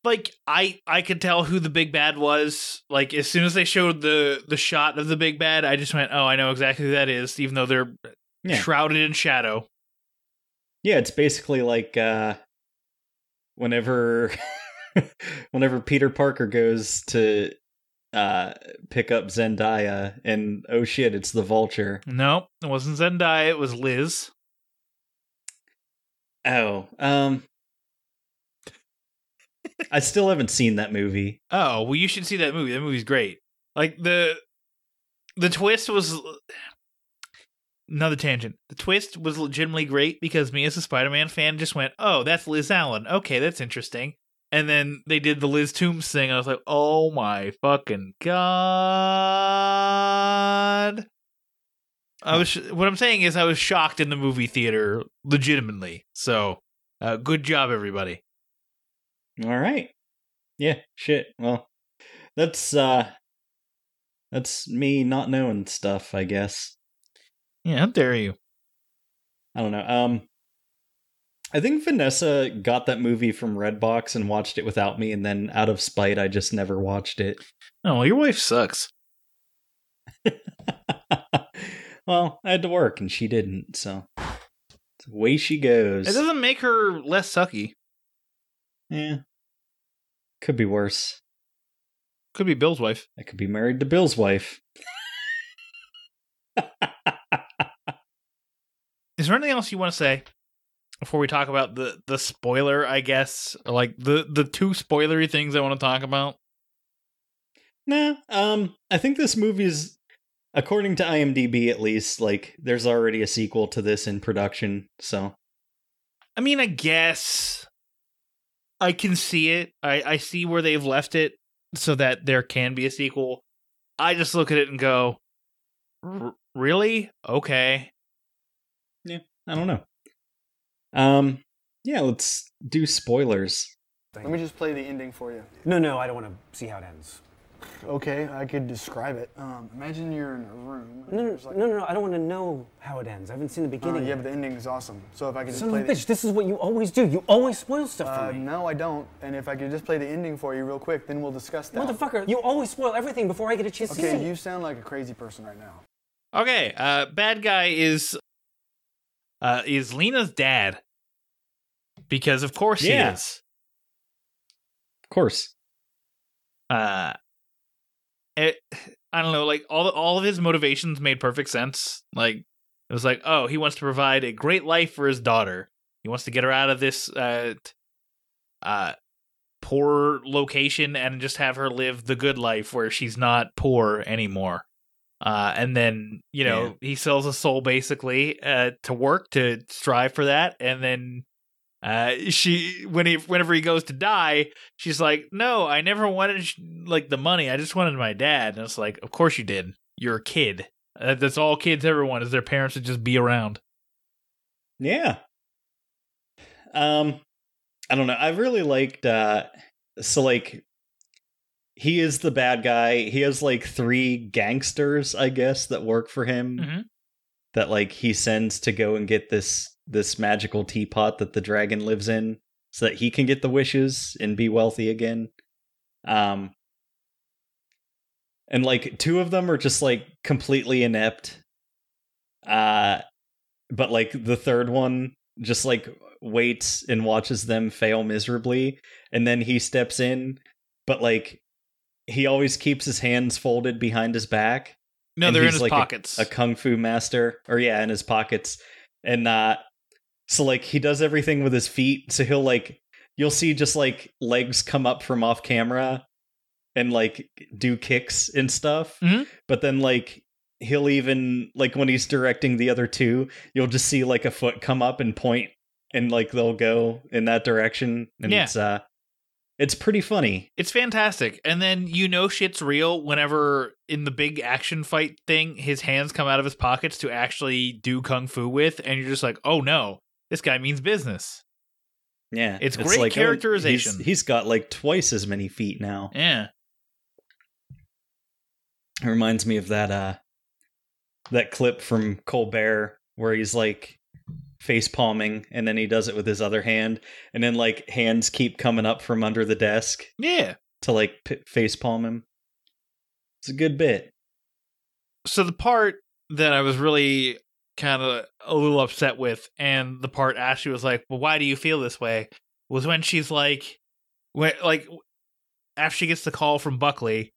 Like I I could tell who the big bad was. Like as soon as they showed the the shot of the big bad, I just went, "Oh, I know exactly who that is," even though they're Yeah. shrouded in shadow. Yeah, it's basically like uh whenever whenever Peter Parker goes to uh pick up Zendaya and oh shit, it's the vulture. No, it wasn't Zendaya. It was Liz. Oh, um I still haven't seen that movie. Oh well, you should see that movie. That movie's great. Like the the twist was another tangent. The twist was legitimately great because me as a Spider-Man fan just went, "Oh, that's Liz Allen. Okay, that's interesting." And then they did the Liz Toomes thing. And I was like, "Oh my fucking god!" I was. What I'm saying is, I was shocked in the movie theater, legitimately. So, uh, good job, everybody. All right. Yeah, shit. Well, that's uh that's me not knowing stuff, I guess. Yeah, how dare you? I don't know. Um I think Vanessa got that movie from Redbox and watched it without me and then out of spite I just never watched it. Oh, your wife sucks. well, I had to work and she didn't, so away she goes. It doesn't make her less sucky. Yeah. Could be worse. Could be Bill's wife. I could be married to Bill's wife. Is there anything else you want to say before we talk about the the spoiler? I guess like the the two spoilery things I want to talk about. Nah, um, I think this movie's, according to IMDb at least, like there's already a sequel to this in production. So I mean, I guess I can see it. I I see where they've left it so that there can be a sequel. I just look at it and go, "R- "Really? Okay." Yeah, I don't know. Um, yeah, let's do spoilers. Let me just play the ending for you. No, no, I don't want to see how it ends. Okay, I could describe it. Um, imagine you're in a room. No, no, like- no, no, no, I don't want to know how it ends. I haven't seen the Uh, beginning. yeah, but the ending is awesome. So if I could just Son play of a the bitch, this is what you always do. You always spoil stuff Uh, for me. no, I don't. And if I could just play the ending for you real quick, then we'll discuss that. Motherfucker, you always spoil everything before I get a chance to see it. Okay, you sound like a crazy person right now. Okay, uh bad guy is uh is Lena's dad. Because of course Yeah. he is. Of course. Uh it, I don't know, like all all of his motivations made perfect sense. Like it was like, oh, he wants to provide a great life for his daughter. He wants to get her out of this uh uh poor location and just have her live the good life where she's not poor anymore. Uh, and then you know he sells a soul basically uh, to work to strive for that, and then uh, she when he whenever he goes to die, she's like, "No, I never wanted like the money. I just wanted my dad." And it's like, "Of course you did. You're a kid. Uh, that's all kids ever want is their parents to just be around." Yeah. Um, I don't know. I really liked. uh So like, he is the bad guy. He has like three gangsters, I guess, that work for him. Mhm. That like he sends to go and get this this magical teapot that the dragon lives in, so that he can get the wishes and be wealthy again. Um. And like two of them are just like completely inept. Uh but like the third one just like waits and watches them fail miserably and then he steps in but like he always keeps his hands folded behind his back No, they're in his like a- pockets. a, kung fu master or yeah in his pockets and uh so like he does everything with his feet so he'll like you'll see just like legs come up from off camera and like do kicks and stuff Mhm. but then like he'll even like when he's directing the other two you'll just see like a foot come up and point and like they'll go in that direction and Yeah. it's uh it's pretty funny It's fantastic. And then you know shit's real whenever in the big action fight thing, his hands come out of his pockets to actually do kung fu with, and you're just like, oh no, this guy means business. yeah It's great oh, he's- characterization. he's got like twice as many feet now Yeah. It reminds me of that uh that clip from Colbert where he's like face palming and then he does it with his other hand and then like hands keep coming up from under the desk Yeah. to like p- face palm him. It's a good bit. So the part that I was really kind of a little upset with, and the part Ashley was like, "Well, why do you feel this way?" was when she's like, when like after she gets the call from Buckley,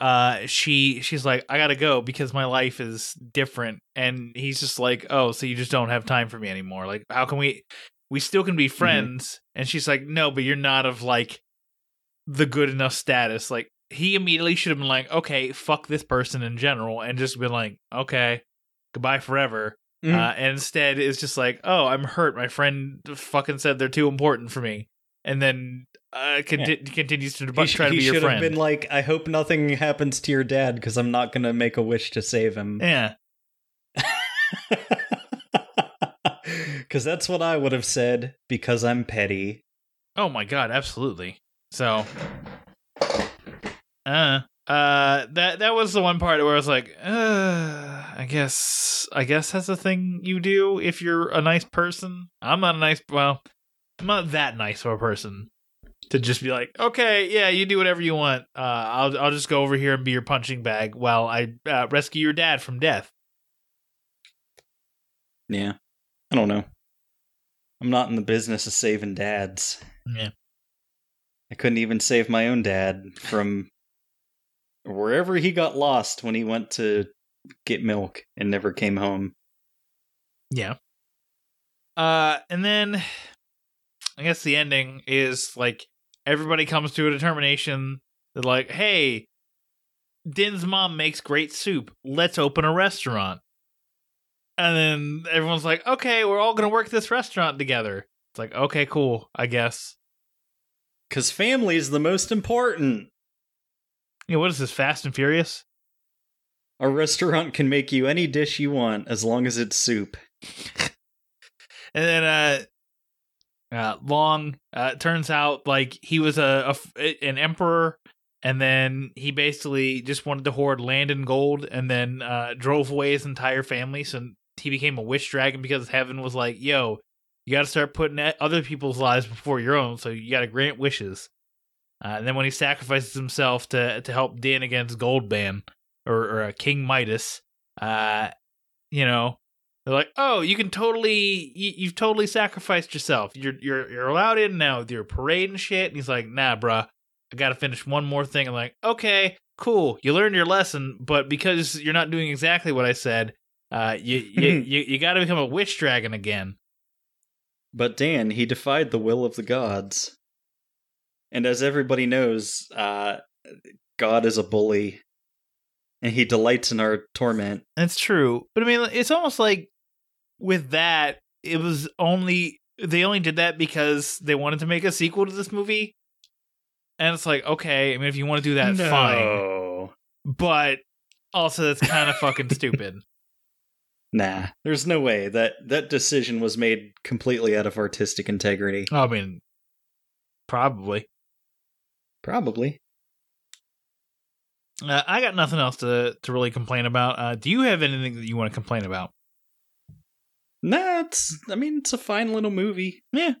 uh, she she's like, "I gotta go because my life is different," and he's just like, "Oh, so you just don't have time for me anymore? Like, how can we? We still can be friends?" And she's like, "No, but you're not of like the good enough status." Like he immediately should have been like, "Okay, fuck this person in general," and just been like, "Okay, goodbye forever." Mhm. Uh, and instead, it's just like, "Oh, I'm hurt. My friend fucking said they're too important for me," and then uh, conti- continues to He, sh- try to be your should friend. have been like, I hope nothing happens to your dad because I'm not going to make a wish to save him. yeah, Because that's what I would have said because I'm petty. Oh my god, absolutely. So uh uh that that was the one part where I was like, uh I guess I guess that's a thing you do if you're a nice person. I'm not a nice well, I'm not that nice of a person to just be like, "Okay, yeah, you do whatever you want. Uh I'll I'll just go over here and be your punching bag while I uh, rescue your dad from death." Yeah. I don't know. I'm not in the business of saving dads. Yeah. I couldn't even save my own dad from wherever he got lost when he went to get milk and never came home. Yeah. Uh, and then I guess the ending is like everybody comes to a determination that like, hey, Din's mom makes great soup. Let's open a restaurant. And then everyone's like, okay, we're all gonna work this restaurant together. It's like, okay, cool, I guess. Because family's the most important. Yeah, what is this, Fast and Furious? A restaurant can make you any dish you want as long as it's soup. And then uh uh Long uh turns out like he was a, a an emperor and then he basically just wanted to hoard land and gold and then uh drove away his entire family so he became a wish dragon because heaven was like, "Yo, you got to start putting other people's lives before your own, so you got to grant wishes." Uh, and then when he sacrifices himself to to help Dan against Goldban or, or uh, King Midas, uh, you know, they're like, "Oh, you can totally, you, you've totally sacrificed yourself. You're you're you're allowed in now with your parade and shit." And he's like, "Nah, bruh, I got to finish one more thing." I'm like, "Okay, cool. You learned your lesson, but because you're not doing exactly what I said, uh, you you you, you got to become a wish dragon again." But Dan, he defied the will of the gods. And as everybody knows, uh, God is a bully. And he delights in our torment. That's true, but I mean, it's almost like with that, it was only they only did that because they wanted to make a sequel to this movie. And it's like, okay, I mean, if you want to do that, fine. But also, that's kind of fucking stupid. Nah, there's no way that that decision was made completely out of artistic integrity. I mean, probably. Probably. Uh, I got nothing else to to really complain about. Uh, do you have anything that you want to complain about? Nah, it's. I mean, it's a fine little movie. Yeah,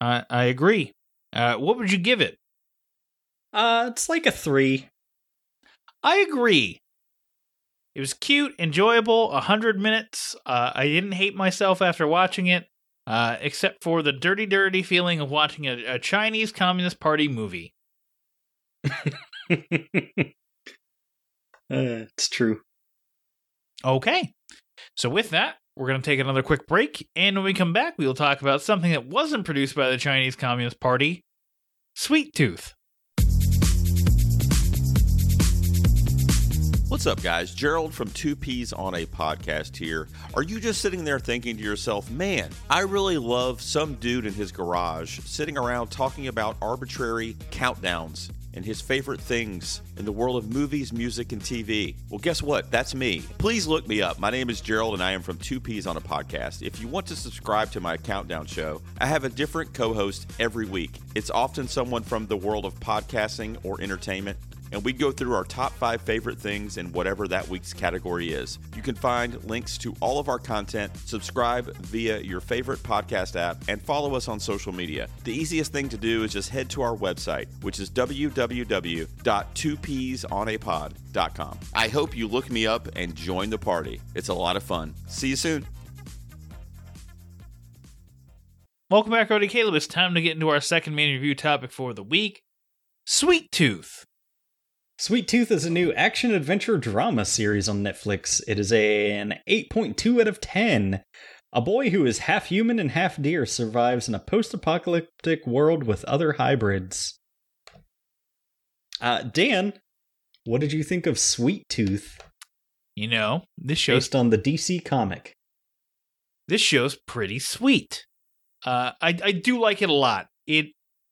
I I agree. Uh, what would you give it? Uh, it's like a three. I agree. It was cute, enjoyable, a hundred minutes. Uh, I didn't hate myself after watching it, uh, except for the dirty, dirty feeling of watching a, a Chinese Communist Party movie. Uh, it's true. Okay. So with that, we're going to take another quick break, and when we come back, we will talk about something that wasn't produced by the Chinese Communist Party, Sweet Tooth. What's up, guys? Gerald from Two Peas on a Podcast here. Are you just sitting there thinking to yourself, man, I really love some dude in his garage sitting around talking about arbitrary countdowns and his favorite things in the world of movies, music, and TV? Well, guess what? That's me. Please look me up. My name is Gerald, and I am from Two Peas on a Podcast. If you want to subscribe to my countdown show, I have a different co host every week. It's often someone from the world of podcasting or entertainment. And we go through our top five favorite things in whatever that week's category is. You can find links to all of our content, subscribe via your favorite podcast app, and follow us on social media. The easiest thing to do is just head to our website, which is www.2peasonapod.com. I hope you look me up and join the party. It's a lot of fun. See you soon. Welcome back, Cody Caleb. It's time to get into our second main review topic for the week Sweet Tooth. Sweet Tooth is a new action adventure drama series on Netflix. It is a, an 8.2 out of 10. A boy who is half human and half deer survives in a post apocalyptic world with other hybrids. Uh, Dan, what did you think of Sweet Tooth You know, this show's based on the DC comic? this show's pretty sweet. Uh, I I do like it a lot. It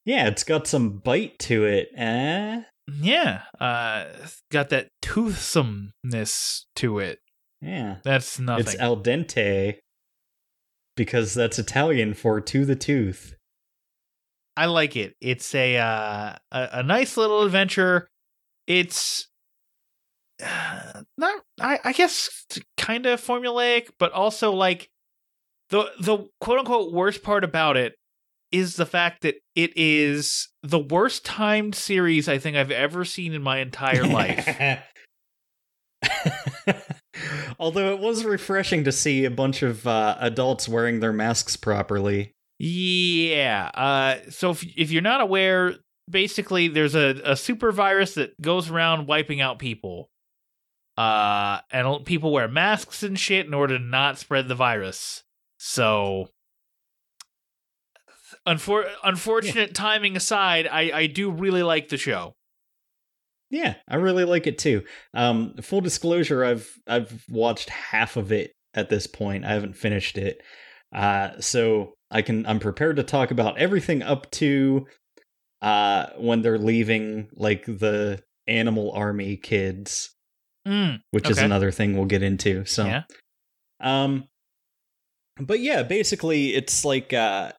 Yeah, it's got some bite to it. Eh? Yeah, uh, got that toothsomeness to it. Yeah. That's nothing. It's al dente because that's Italian for to the tooth. I like it. It's a uh, a, a nice little adventure. It's uh, not, I, I guess, kind of formulaic, but also like the the quote unquote worst part about it is the fact that it is the worst timed series I think I've ever seen in my entire life. Although it was refreshing to see a bunch of uh, adults wearing their masks properly. Yeah. Uh, so if if you're not aware, basically there's a, a super virus that goes around wiping out people. Uh, and people wear masks and shit in order to not spread the virus. So, unfor- unfortunate timing aside, I I do really like the show. Yeah, I really like it too. Um, full disclosure, I've I've watched half of it at this point. I haven't finished it, uh, so I can I'm prepared to talk about everything up to uh, when they're leaving, like the Animal Army kids, Mm, which is another thing we'll get into. So, Yeah. um, but yeah, basically, it's like uh,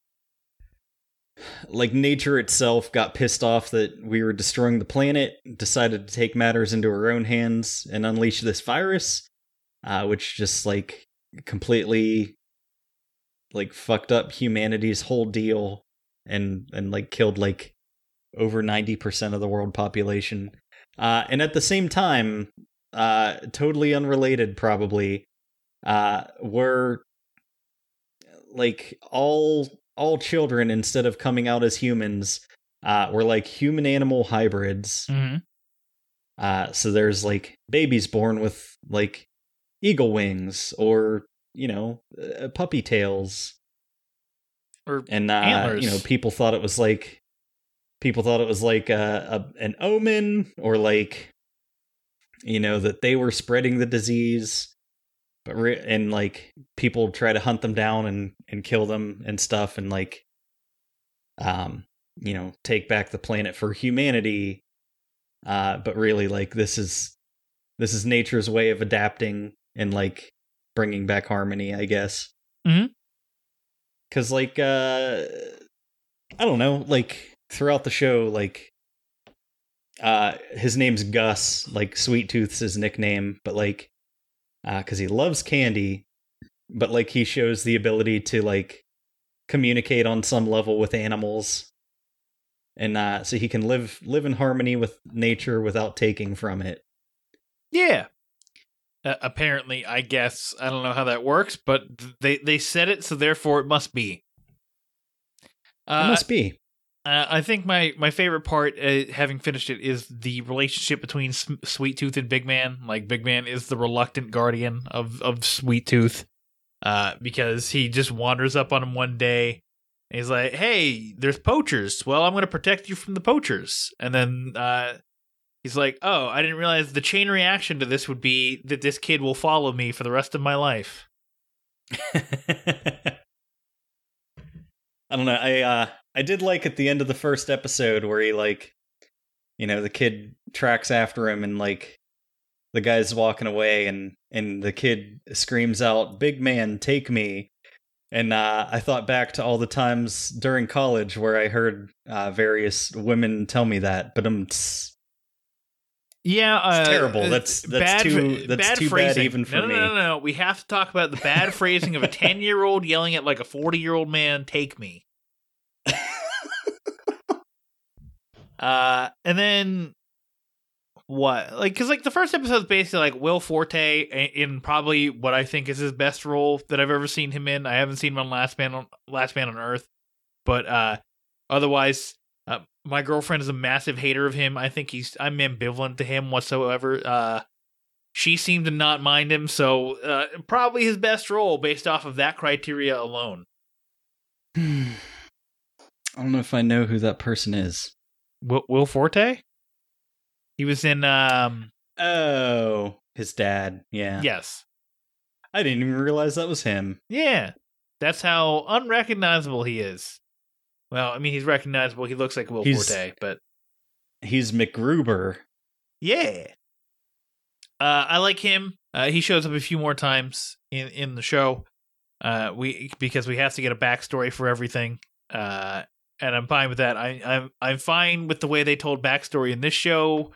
like nature itself got pissed off that we were destroying the planet, decided to take matters into her own hands and unleash this virus, uh, which just like completely like fucked up humanity's whole deal and and like killed like over 90% of the world population. Uh, and at the same time, uh, totally unrelated probably, uh, were like all all children instead of coming out as humans uh were like human animal hybrids. Hmm uh so there's like babies born with like eagle wings or you know uh, puppy tails. Or and uh antlers. you know people thought it was like people thought it was like a, a an omen or like you know that they were spreading the disease. But re- and like people try to hunt them down and and kill them and stuff and like um you know take back the planet for humanity uh but really like this is this is nature's way of adapting and like bringing back harmony i guess Mhm. cuz like uh i don't know like throughout the show like uh his name's gus like sweet tooth's his nickname but like uh because he loves candy, but like he shows the ability to like communicate on some level with animals, and uh, so he can live live in harmony with nature without taking from it. Yeah. Uh, apparently, I guess I don't know how that works, but they they said it, so therefore it must be. Uh, it must be. Uh, I think my my favorite part, uh, having finished it, is the relationship between S- Sweet Tooth and Big Man. Like Big Man is the reluctant guardian of of Sweet Tooth, uh, because he just wanders up on him one day. And he's like, "Hey, there's poachers. Well, I'm going to protect you from the poachers." And then uh, he's like, "Oh, I didn't realize the chain reaction to this would be that this kid will follow me for the rest of my life." I don't know. I uh I did like at the end of the first episode where he like you know, the kid tracks after him and like the guy's walking away and and the kid screams out, "Big man, take me." And uh, I thought back to all the times during college where I heard uh, various women tell me that, but um, Yeah, uh, terrible. uh, That's- that's bad, too- that's bad too bad phrasing. even for no, no, me. No, no, no. We have to talk about the bad phrasing of a ten-year-old yelling at like a forty-year-old man. Take me. uh, and then what? Like, because like the first episode is basically like Will Forte in probably what I think is his best role that I've ever seen him in. I haven't seen him on Last Man on Last Man on Earth, but uh, otherwise, uh, my girlfriend is a massive hater of him. I think he's I'm ambivalent to him whatsoever. Uh, she seemed to not mind him, so uh, probably his best role based off of that criteria alone. I don't know if I know who that person is. Will, Will Forte. He was in um Oh, his dad. Yeah. yes I didn't even realize that was him. yeah that's how unrecognizable he is. Well, I mean he's recognizable. He looks like Will He's- Forte, but He's MacGruber. Yeah. Uh, I like him. Uh, he shows up a few more times in in the show. Uh, we because we have to get a backstory for everything. Uh, and I'm fine with that. I, I'm I'm fine with the way they told backstory in this show.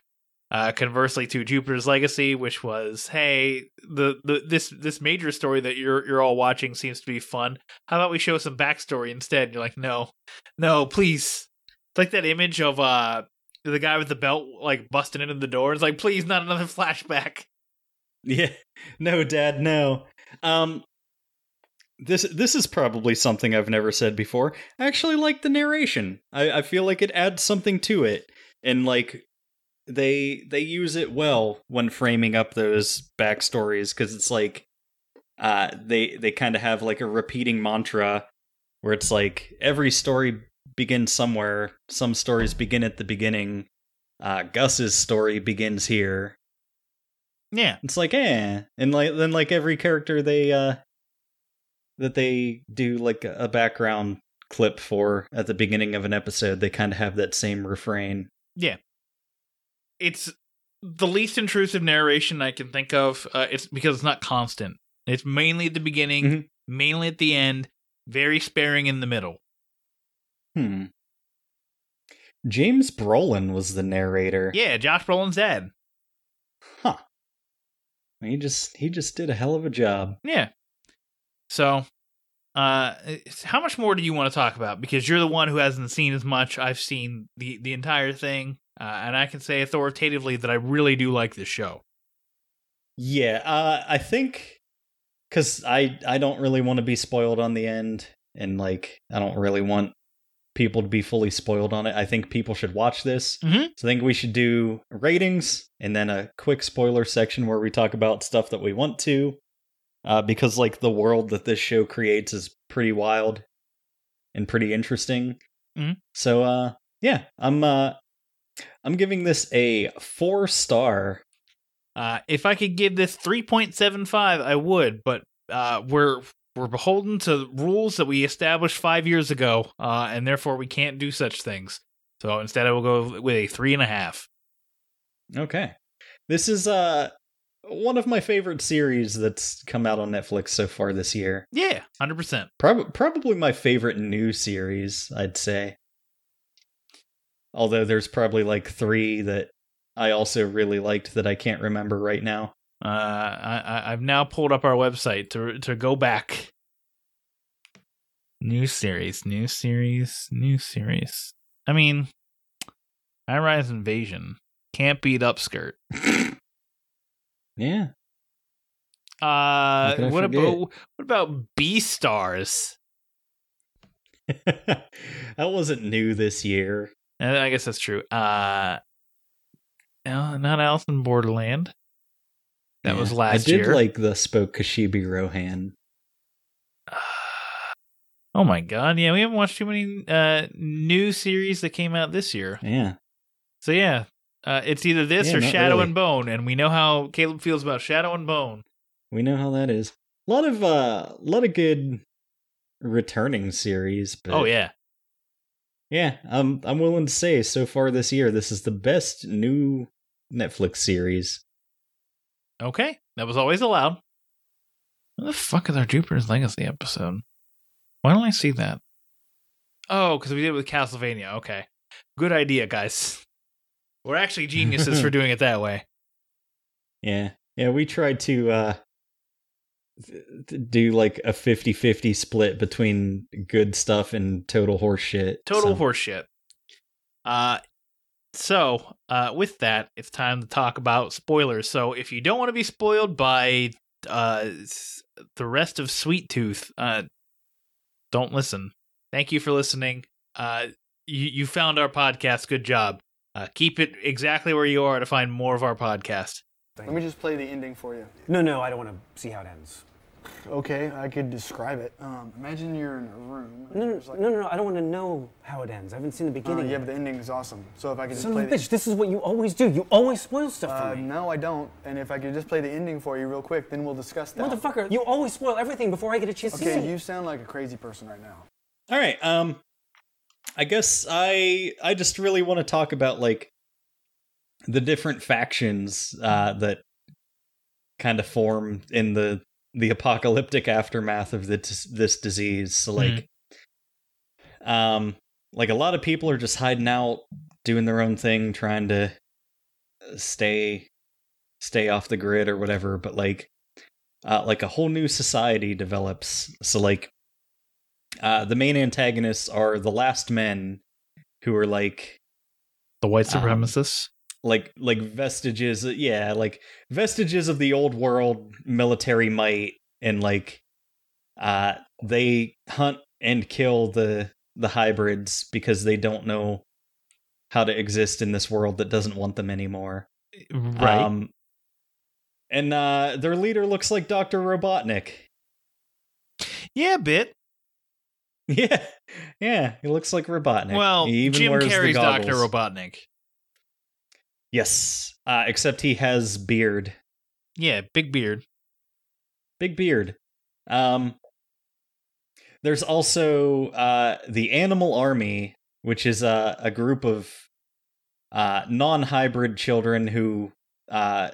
Uh, conversely to Jupiter's Legacy, which was, hey, the, the this this major story that you're you're all watching seems to be fun. How about we show some backstory instead? You're like, no, no, please. It's like that image of uh the guy with the belt like busting into the door. It's like, please, not another flashback. Yeah. No, Dad, no. Um this this is probably something I've never said before. I actually like the narration. I, I feel like it adds something to it. And like they they use it well when framing up those backstories because it's like uh they they kind of have like a repeating mantra where it's like every story begins somewhere. Some stories begin at the beginning. Uh Gus's story begins here. Yeah, It's like, eh. And like then like every character they uh that they do like a background clip for at the beginning of an episode, they kind of have that same refrain. It's the least intrusive narration I can think of. Uh, it's because it's not constant. It's mainly at the beginning, Mhm. mainly at the end, very sparing in the middle. Hmm. James Brolin was the narrator. Yeah, Josh Brolin's dad. Huh. He just he just did a hell of a job. Yeah. So, uh, how much more do you want to talk about? Because you're the one who hasn't seen as much. I've seen the the entire thing, uh, and I can say authoritatively that I really do like this show. Yeah, uh I think cuz I I don't really want to be spoiled on the end and like I don't really want people to be fully spoiled on it. I think people should watch this. Mhm. So I think we should do ratings and then a quick spoiler section where we talk about stuff that we want to. Uh, because like the world that this show creates is pretty wild and pretty interesting. Mhm. So uh yeah, I'm uh I'm giving this a 4 star. Uh, if I could give this 3.75, I would, but uh, we're we're beholden to rules that we established five years ago, uh, and therefore we can't do such things. So instead, I will go with a three and a half. Okay. This is uh one of my favorite series that's come out on Netflix so far this year. Yeah, hundred percent. Prob- probably my favorite new series, I'd say. Although there's probably like 3 that I also really liked that I can't remember right now. Uh, I, I I've now pulled up our website to to go back. New series, new series, new series. I mean, High Rise Invasion can't beat Upskirt. Yeah. Uh, what forget? about what about Beastars? that wasn't new this year. I guess that's true. Uh, no, not Alice in Borderland. That Yeah. was last I did year. like the Spoke Kishibe Rohan. oh my god, yeah, we haven't watched too many uh new series that came out this year. Yeah. So yeah, uh, it's either this Yeah, or Shadow really. and Bone, and we know how Caleb feels about Shadow and Bone. We know how that is. A lot of uh a lot of good returning series, but Oh yeah, Yeah, I'm I'm willing to say so far this year this is the best new Netflix series. okay, that was always allowed. What the fuck is our Jupiter's Legacy episode? Why don't I see that? Oh, because we did it with Castlevania. Okay, good idea, guys. We're actually geniuses for doing it that way. Yeah. Yeah, we tried to uh do like a 50-50 split between good stuff and total horseshit. Total so- horseshit. Uh so, uh with that, it's time to talk about spoilers. So, if you don't want to be spoiled by uh the rest of Sweet Tooth, uh don't listen. Thank you for listening. Uh you you found our podcast. Good job. Uh keep it exactly where you are to find more of our podcast. Let me just play the ending for you. No, no, I don't want to see how it ends. Okay, I could describe it. Um, imagine you're in a room. No, no, like- no, no, no, I don't want to know how it ends. I haven't seen the Uh, beginning. yeah, yet. but the ending is awesome. So if I could just Son play of a the bitch, this is what you always do. You always spoil stuff Uh, for me. no, I don't. And if I could just play the ending for you real quick, then we'll discuss that. Motherfucker, you always spoil everything before I get a chance to see Okay, you sound like a crazy person right now. All right. Um I guess I I just really want to talk about like the different factions uh that kind of form in the the apocalyptic aftermath of this this disease. So like um like a lot of people are just hiding out doing their own thing trying to stay stay off the grid or whatever, but like uh like a whole new society develops. So like uh, the main antagonists are the last men who are like The white Um, supremacists. Like like vestiges yeah like vestiges of the old world military might and like uh they hunt and kill the the hybrids because they don't know how to exist in this world that doesn't want them anymore right. um and uh their leader looks like dr robotnik yeah, a bit. yeah yeah he looks like robotnik Well, he even Jim Carrey's Dr. Robotnik. Yes uh except he has beard Yeah, big beard. big beard. Um, there's also uh, the Animal Army, which is a, a group of uh, non-hybrid children who uh,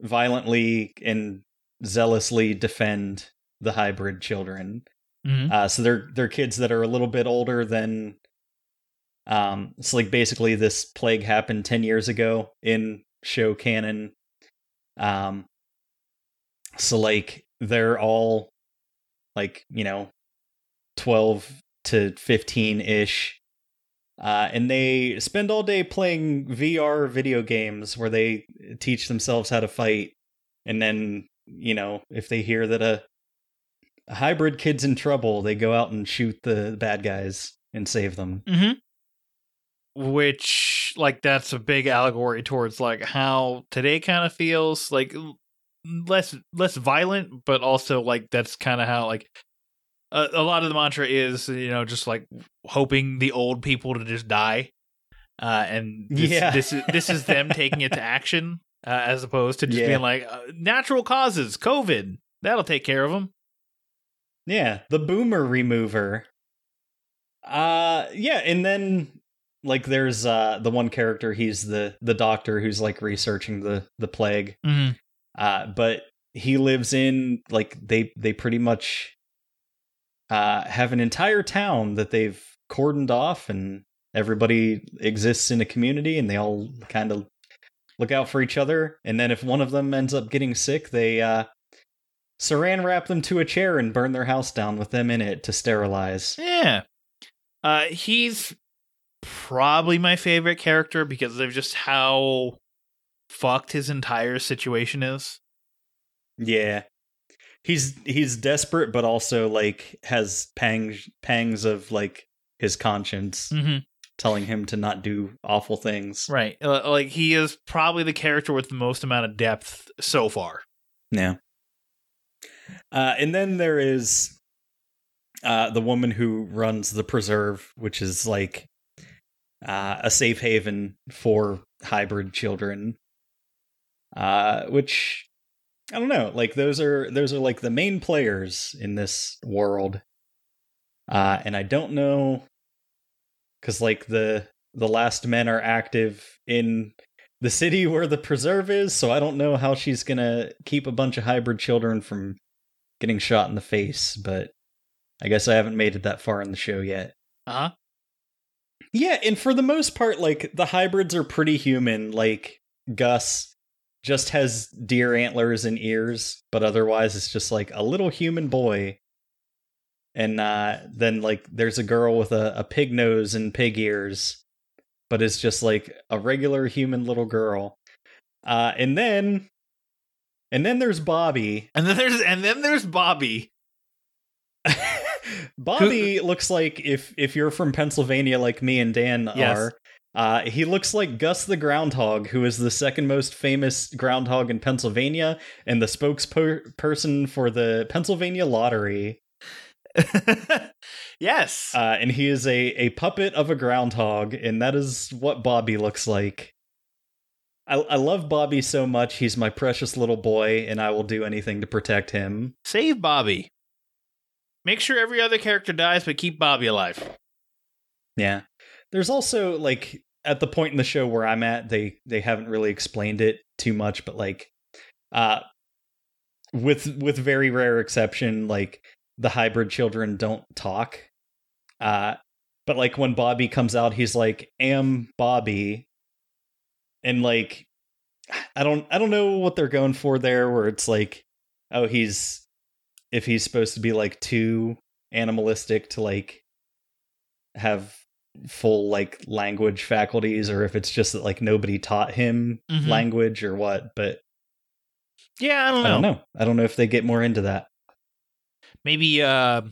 violently and zealously defend the hybrid children. Mhm. Uh, so they're they're kids that are a little bit older than. Um, it's like basically this plague happened ten years ago in show canon. Um, so like they're all like you know 12 to 15 ish uh, and they spend all day playing VR video games where they teach themselves how to fight and then you know if they hear that a, a hybrid kid's in trouble they go out and shoot the bad guys and save them Mm-hmm. Which, like, that's a big allegory towards like how today kind of feels like less less violent, but also like that's kind of how like a, a lot of the mantra is you know just like hoping the old people to just die, uh, and this, Yeah. this is this is them taking it to action uh, as opposed to just Yeah. being like uh, natural causes, COVID, that'll take care of them. Yeah, the boomer remover. Uh yeah, and then like there's uh the one character he's the the doctor who's like researching the the plague. Mm-hmm. Uh but he lives in like they they pretty much uh have an entire town that they've cordoned off and everybody exists in a community and they all kind of look out for each other and then if one of them ends up getting sick they uh saran wrap them to a chair and burn their house down with them in it to sterilize Yeah. Uh he's probably my favorite character because of just how fucked his entire situation is. yeah he's he's desperate but also like has pangs pangs of like his conscience Mm-hmm. telling him to not do awful things Right. Uh, Like he is probably the character with the most amount of depth so far. Yeah. Uh, and then there is uh, the woman who runs the preserve, which is like uh, a safe haven for hybrid children. Uh, which I don't know, like those are those are like the main players in this world. Uh, and I don't know because like the the last men are active in the city where the preserve is, so I don't know how she's gonna keep a bunch of hybrid children from getting shot in the face, but I guess I haven't made it that far in the show yet. Uh huh. Yeah, and for the most part, like the hybrids are pretty human. Like Gus just has deer antlers and ears, but otherwise it's just like a little human boy. And uh, then like there's a girl with a, a pig nose and pig ears, but it's just like a regular human little girl. Uh, and then and then there's Bobby. And then there's and then there's Bobby. Bobby looks like if if you're from Pennsylvania like me and Dan Yes. are, uh, he looks like Gus the Groundhog, who is the second most famous groundhog in Pennsylvania and the spokesperson for the Pennsylvania Lottery. yes. Uh, and he is a, a puppet of a groundhog, and that is what Bobby looks like. I, I love Bobby so much. He's my precious little boy, and I will do anything to protect him. Save Bobby. Make sure every other character dies, but keep Bobby alive. Yeah. There's also like at the point in the show where I'm at, they they haven't really explained it too much, but like uh with with very rare exception, like the hybrid children don't talk. Uh but like when Bobby comes out, he's like, am Bobby. And like I don't I don't know what they're going for there, where it's like, oh, he's if he's supposed to be like too animalistic to like have full like language faculties or if it's just that like nobody taught him Mhm. language or what but Yeah, I don't know i don't know i don't know if they get more into that Maybe uh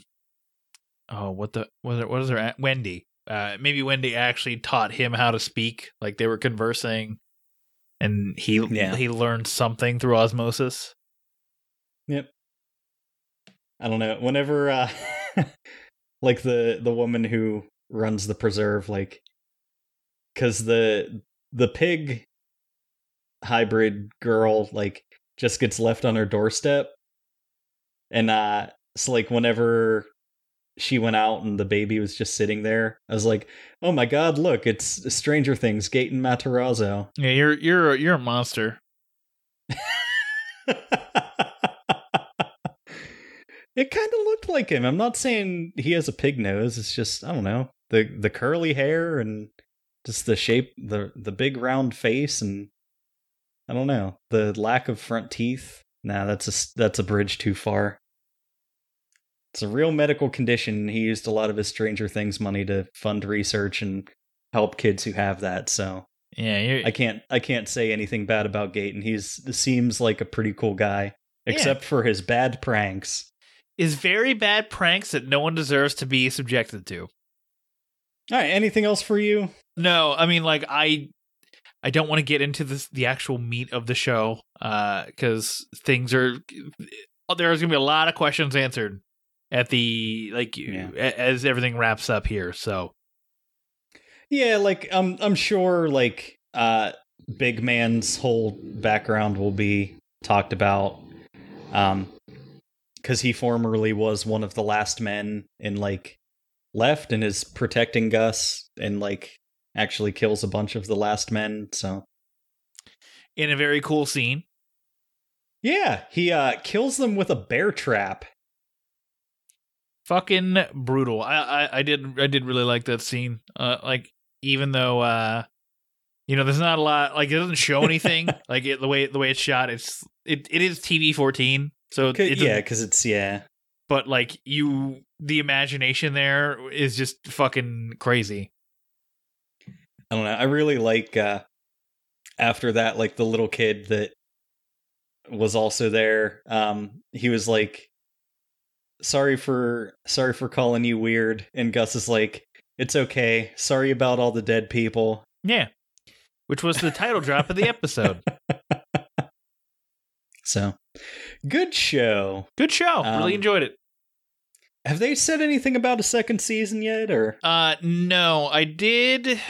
oh, what the was it what is her Wendy. Uh maybe Wendy actually taught him how to speak, like they were conversing and he Yeah. he learned something through osmosis. yep i don't know whenever uh like the the woman who runs the preserve like cuz the the pig hybrid girl like just gets left on her doorstep and uh so like whenever she went out and the baby was just sitting there i was like oh my god look it's stranger things gaten matarazzo Yeah, you're you're you're a monster. it kind of looked like him. I'm not saying he has a pig nose it's just i don't know the the curly hair and just the shape the the big round face and i don't know the lack of front teeth. Nah that's a that's a bridge too far. It's a real medical condition. He used a lot of his stranger things money to fund research and help kids who have that so Yeah, you're i can't i can't say anything bad about Gaten. he's seems like a pretty cool guy except for his bad pranks is very bad pranks that no one deserves to be subjected to. All right. Anything else for you? No, I mean like I I don't want to get into this the actual meat of the show uh cuz things are there's going to be a lot of questions answered at the like Yeah. as everything wraps up here. So, Yeah, like I'm I'm sure like uh Big Man's whole background will be talked about. Um cuz he formerly was one of the last men and like left and is protecting Gus and like actually kills a bunch of the last men, so in a very cool scene, yeah, he uh kills them with a bear trap. fucking brutal. I, I I did I did really like that scene. Uh like even though uh you know there's not a lot like it doesn't show anything like it, the way the way it's shot it's it it is TV 14 so it yeah, cuz it's yeah. but like you the imagination there is just fucking crazy. I don't know. I really like uh after that like the little kid that was also there. Um he was like sorry for sorry for calling you weird and Gus is like it's okay. Sorry about all the dead people. Yeah. Which was the title drop of the episode. So, good show. Good show. really Um, enjoyed it. Have they said anything about a second season yet or Uh no, I did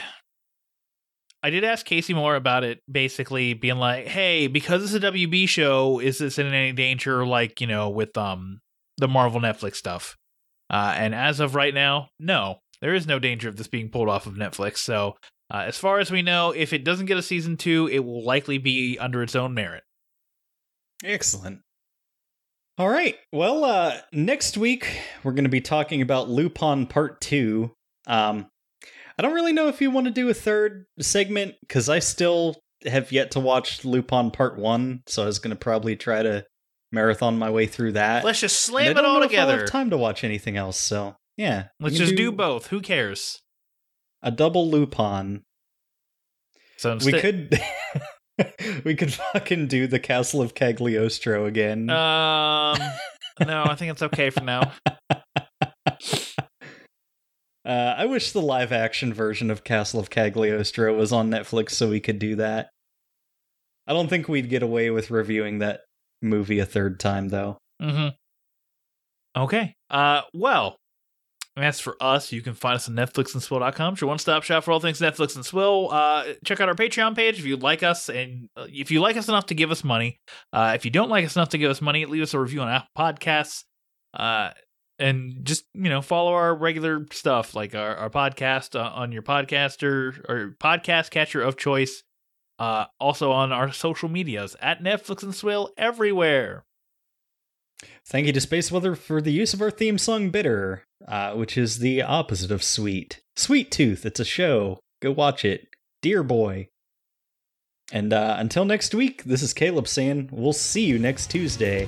I did ask Casey Moore about it, basically being like, "Hey, because it's a WB show, is this in any danger like, you know, with um the Marvel Netflix stuff?" Uh and as of right now, no. There is no danger of this being pulled off of Netflix. So, uh, as far as we know, if it doesn't get a season 2, it will likely be under its own merit. Excellent. All right. Well, uh next week we're going to be talking about Lupin Part 2. Um I don't really know if you want to do a third segment because I still have yet to watch Lupin Part One, so I was going to probably try to marathon my way through that. Let's just slam it all know if I'll together. have time to watch anything else, so yeah. Let's just do both. Who cares? a double Lupin. So We could. we could fucking do the Castle of Cagliostro again. Um, no, I think it's okay for now. Uh, I wish the live action version of Castle of Cagliostro was on Netflix so we could do that. I don't think we'd get away with reviewing that movie a third time, though. Mm-hmm. Okay. Uh, well, as for us, you can find us on NetflixandSwill.com. It's your one-stop shop for all things Netflix and Swill. Uh, check out our Patreon page if you like us, and uh, if you like us enough to give us money. Uh, if you don't like us enough to give us money, leave us a review on Apple Podcasts. Uh, and just you know follow our regular stuff like our, our podcast uh, on your podcaster or podcast catcher of choice. Uh, also on our social medias at Netflix and Swill everywhere. Thank you to Space Weather for the use of our theme song Bitter, uh, which is the opposite of Sweet. Sweet Tooth, it's a show. Go watch it. Dear Boy. And uh, until next week, this is Caleb saying we'll see you next Tuesday.